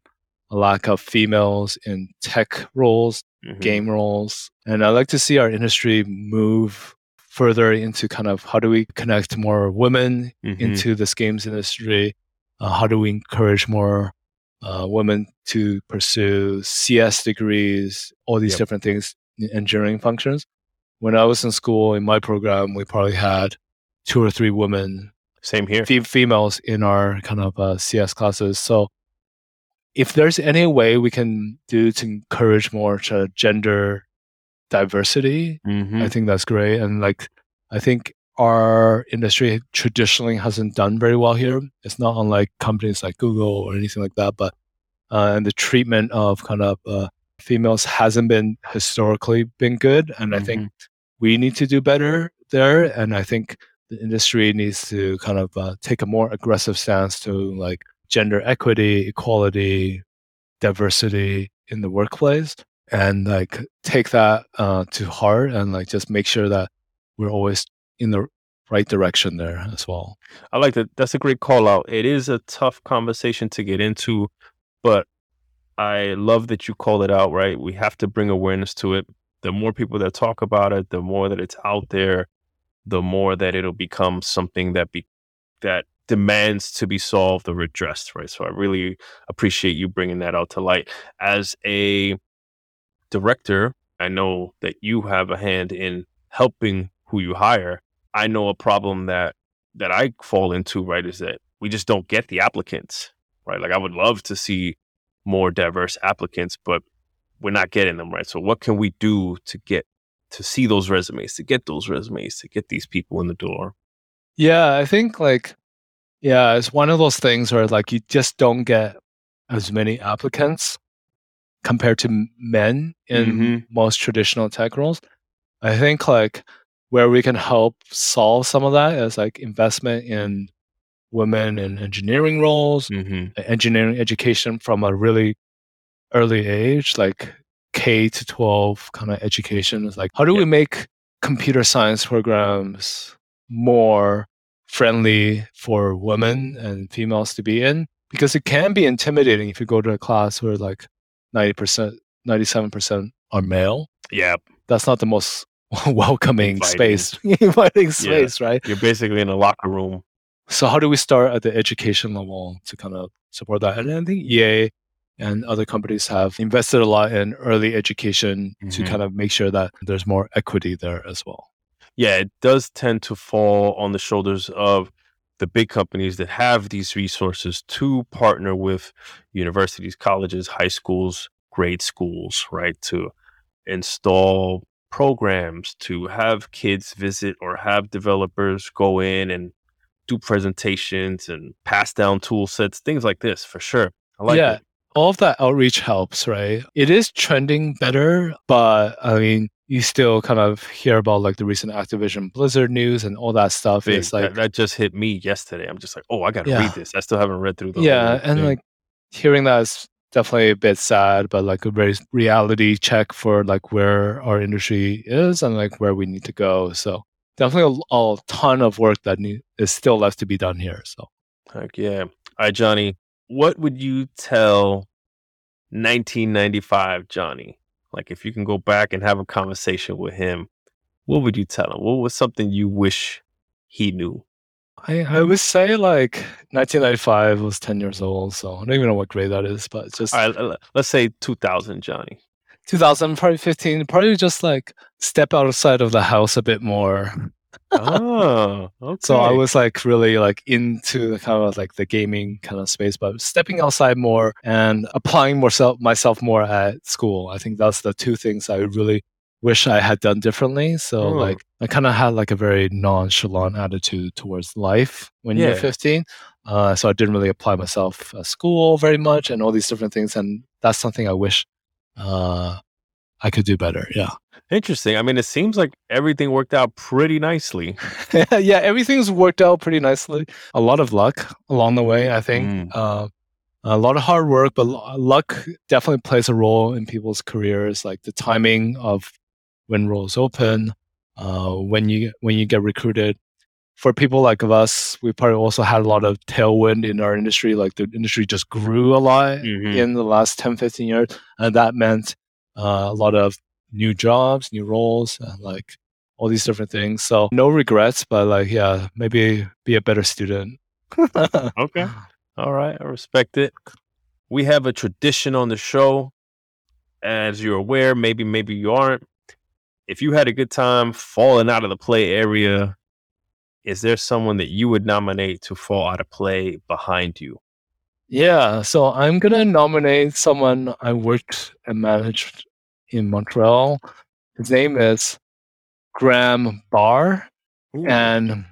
a lack of females in tech roles, mm-hmm. game roles. And I'd like to see our industry move further into kind of how do we connect more women mm-hmm. into this games industry? Uh, how do we encourage more uh, women to pursue CS degrees, all these yep. different things, engineering functions? When I was in school in my program, we probably had two or three women. Same here. females in our kind of uh, CS classes. So if there's any way we can do to encourage more gender diversity. Mm-hmm. I think that's great. And like, I think our industry traditionally hasn't done very well here. It's not unlike companies like Google or anything like that, but uh, and the treatment of kind of uh, females hasn't been historically been good. And mm-hmm. I think mm-hmm. we need to do better there. And I think the industry needs to kind of uh, take a more aggressive stance to like gender equity, equality, diversity in the workplace and like take that uh, to heart and like just make sure that we're always in the right direction there as well. I like that. That's a great call out. It is a tough conversation to get into, but I love that you call it out, right? We have to bring awareness to it. The more people that talk about it, the more that it's out there, the more that it'll become something that be that demands to be solved or addressed, right? So I really appreciate you bringing that out to light. As a director, I know that you have a hand in helping who you hire. I know a problem that that I fall into, right, is that we just don't get the applicants, right? Like I would love to see more diverse applicants, but we're not getting them, right? So what can we do to get to see those resumes, to get those resumes, to get these people in the door? Yeah, I think like yeah, it's one of those things where like you just don't get as many applicants compared to men in mm-hmm. most traditional tech roles. I think like where we can help solve some of that is like investment in women in engineering roles, mm-hmm. engineering education from a really early age, like K to 12 kind of education is like, how do we make computer science programs more friendly for women and females to be in? Because it can be intimidating if you go to a class where like 90%, 97% are male. Yeah. That's not the most welcoming Inviting. space, inviting space, yeah. right? You're basically in a locker room. So how do we start at the education level to kind of support that? And I think EA and other companies have invested a lot in early education mm-hmm. to kind of make sure that there's more equity there as well. Yeah, it does tend to fall on the shoulders of the big companies that have these resources to partner with universities, colleges, high schools, grade schools, right? To install programs, to have kids visit or have developers go in and do presentations and pass down tool sets, things like this for sure. I like yeah. It. All of that outreach helps, right? It is trending better, but I mean, you still kind of hear about like the recent Activision Blizzard news and all that stuff. It's like that, that, just hit me yesterday. I'm just like, oh, I got to yeah. read this. I still haven't read through the. Yeah, and like hearing that is definitely a bit sad, but like a very reality check for like where our industry is and like where we need to go. So definitely a, a ton of work that need, is still left to be done here. So, heck yeah! All right, Johnny, what would you tell 1995 Johnny? Like if you can go back and have a conversation with him, what would you tell him? What was something you wish he knew? I, I would say like 1995 was 10 years old, so I don't even know what grade that is, but just. All right, let's say 2000, Johnny. 2000, probably 15, probably just like step outside of the house a bit more. Oh, okay. So I was like really like into the kind of like the gaming kind of space, but stepping outside more and applying more self, myself more at school. I think that's the two things I really wish I had done differently. So oh. like I kind of had like a very nonchalant attitude towards life when yeah. you're 15. Uh, so I didn't really apply myself at school very much and all these different things. And that's something I wish uh, I could do better. Yeah. Interesting. I mean, it seems like everything worked out pretty nicely. yeah, everything's worked out pretty nicely. A lot of luck along the way, I think. Mm. Uh, a lot of hard work, but luck definitely plays a role in people's careers, like the timing of when roles open, uh, when you when you get recruited. For people like us, we probably also had a lot of tailwind in our industry. Like the industry just grew a lot mm-hmm. in the last 10, 15 years. And that meant uh, a lot of new jobs, new roles, and like all these different things. So no regrets, but like, yeah, maybe be a better student. okay. All right. I respect it. We have a tradition on the show. As you're aware, maybe, maybe you aren't. If you had a good time falling out of the play area, is there someone that you would nominate to fall out of play behind you? Yeah, so I'm gonna nominate someone I worked and managed in Montreal. His name is Graham Barr, Ooh. and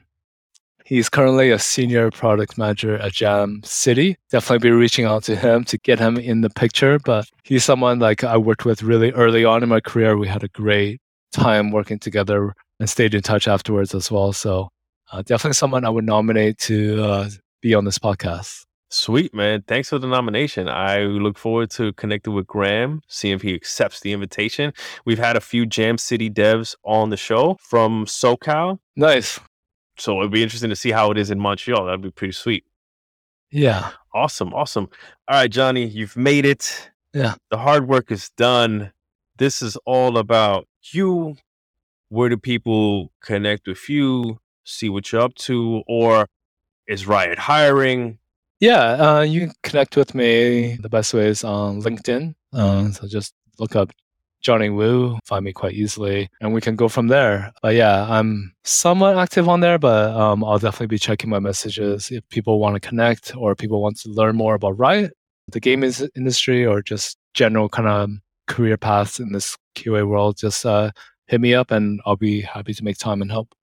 he's currently a senior product manager at Jam City. Definitely be reaching out to him to get him in the picture. But he's someone like I worked with really early on in my career. We had a great time working together and stayed in touch afterwards as well. So uh, definitely someone I would nominate to uh, be on this podcast. Sweet, man. Thanks for the nomination. I look forward to connecting with Graham, seeing if he accepts the invitation. We've had a few Jam City devs on the show from SoCal. Nice. So it'd be interesting to see how it is in Montreal. That'd be pretty sweet. Yeah. Awesome. Awesome. All right, Johnny, you've made it. Yeah. The hard work is done. This is all about you. Where do people connect with you, see what you're up to, or is Riot hiring? Yeah, uh, you can connect with me. The best way is on LinkedIn. Uh, so just look up Johnny Wu, find me quite easily, and we can go from there. But yeah, I'm somewhat active on there, but um, I'll definitely be checking my messages if people want to connect or people want to learn more about Riot, the game industry, or just general kind of career paths in this QA world. Just uh, hit me up, and I'll be happy to make time and help.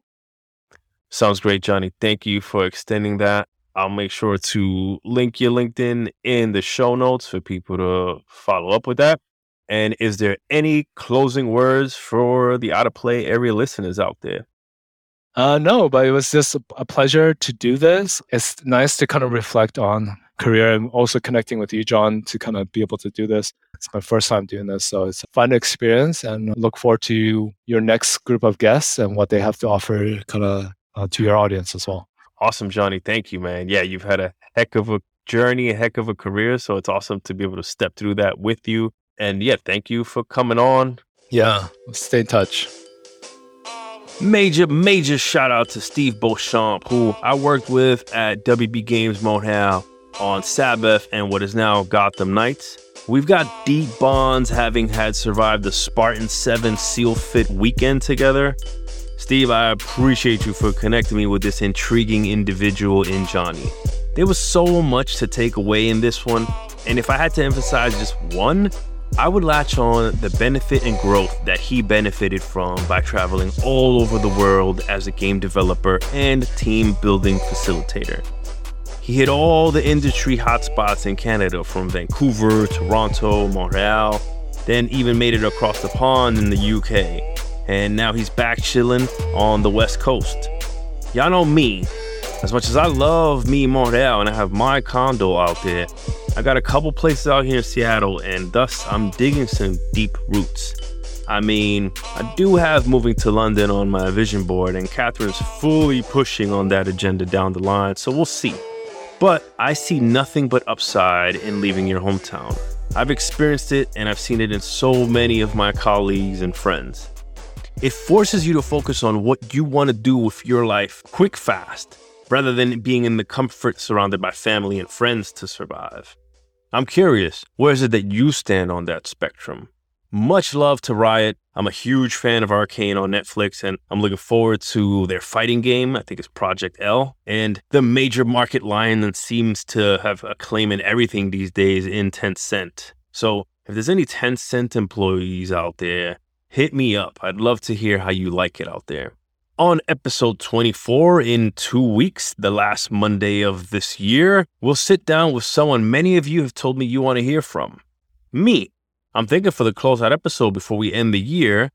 Sounds great, Johnny. Thank you for extending that. I'll make sure to link your LinkedIn in the show notes for people to follow up with that. And is there any closing words for the out of play area listeners out there? Uh, no, but it was just a pleasure to do this. It's nice to kind of reflect on career and also connecting with you, John, to kind of be able to do this. It's my first time doing this, so it's a fun experience and look forward to your next group of guests and what they have to offer kind of uh, to your audience as well. Awesome, Johnny. Thank you, man. Yeah, you've had a heck of a journey, a heck of a career. So it's awesome to be able to step through that with you. And yeah, thank you for coming on. Yeah, stay in touch. Major, major shout out to Steve Beauchamp, who I worked with at WB Games Montreal on Sabbath and what is now Gotham Knights. We've got deep bonds having had survived the Spartan 7 Seal Fit weekend together. Steve, I appreciate you for connecting me with this intriguing individual in Johnny. There was so much to take away in this one, and if I had to emphasize just one, I would latch on the benefit and growth that he benefited from by traveling all over the world as a game developer and team building facilitator. He hit all the industry hotspots in Canada from Vancouver, Toronto, Montreal, then even made it across the pond in the UK and now he's back chilling on the West Coast. Y'all know me. As much as I love me Montreal and I have my condo out there, I got a couple places out here in Seattle, and thus I'm digging some deep roots. I mean, I do have moving to London on my vision board, and Catherine's fully pushing on that agenda down the line, so we'll see. But I see nothing but upside in leaving your hometown. I've experienced it, and I've seen it in so many of my colleagues and friends. It forces you to focus on what you want to do with your life quick, fast, rather than being in the comfort surrounded by family and friends to survive. I'm curious, where is it that you stand on that spectrum? Much love to Riot. I'm a huge fan of Arcane on Netflix, and I'm looking forward to their fighting game. I think it's Project L. And the major market lion that seems to have a claim in everything these days in Tencent. So if there's any Tencent employees out there hit me up. I'd love to hear how you like it out there. On episode 24, in two weeks, the last Monday of this year, we'll sit down with someone many of you have told me you want to hear from me. I'm thinking for the closeout episode before we end the year,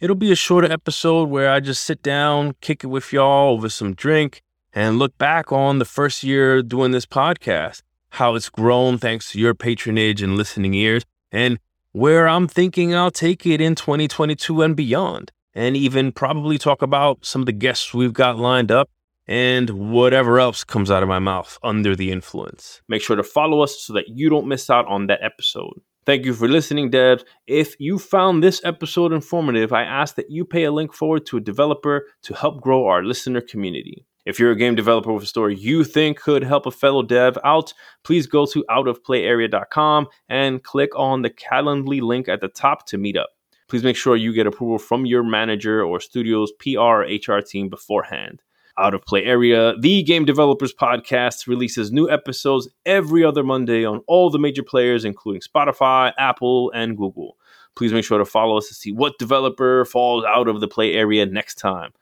It'll be a shorter episode where I just sit down, kick it with y'all over some drink, and look back on the first year doing this podcast, how it's grown thanks to your patronage and listening ears, and where I'm thinking I'll take it in 2022 and beyond, and even probably talk about some of the guests we've got lined up and whatever else comes out of my mouth under the influence. Make sure to follow us so that you don't miss out on that episode. Thank you for listening, devs. If you found this episode informative, I ask that you pay a link forward to a developer to help grow our listener community. If you're a game developer with a story you think could help a fellow dev out, please go to outofplayarea.com and click on the Calendly link at the top to meet up. Please make sure you get approval from your manager or studio's PR or HR team beforehand. Out of Play Area, the Game Developers Podcast, releases new episodes every other Monday on all the major players, including Spotify, Apple, and Google. Please make sure to follow us to see what developer falls out of the play area next time.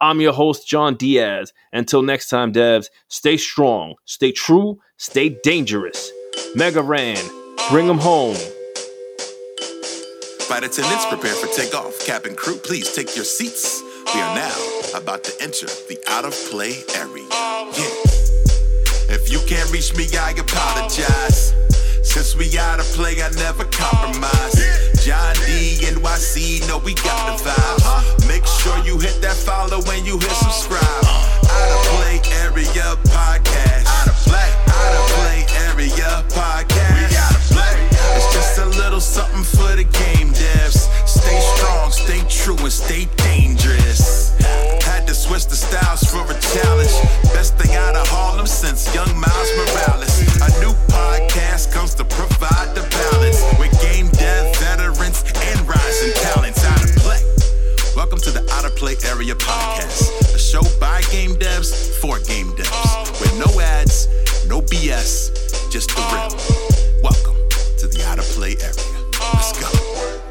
I'm your host, John Diaz. Until next time, devs, stay strong, stay true, stay dangerous. Mega Ran, bring them home. Flight attendants, prepare for takeoff. Cabin crew, please take your seats. We are now about to enter the out of play area. Yeah. If you can't reach me, I apologize. Since we out of play, I never compromise. NYC, know we got the vibes. Make sure you hit that follow when you hit subscribe. Out of play area podcast. Out of play, out of play area podcast. We out of play. It's just a little something for the game devs. Stay strong, stay true, and stay dangerous. Had to switch the styles for a challenge. Best thing out of Harlem since young Miles Morales. A new podcast comes to provide the balance with Welcome to the Out of Play Area Podcast, a show by game devs for game devs, with no ads, no BS, just the real. Welcome to the Out of Play Area. Let's go.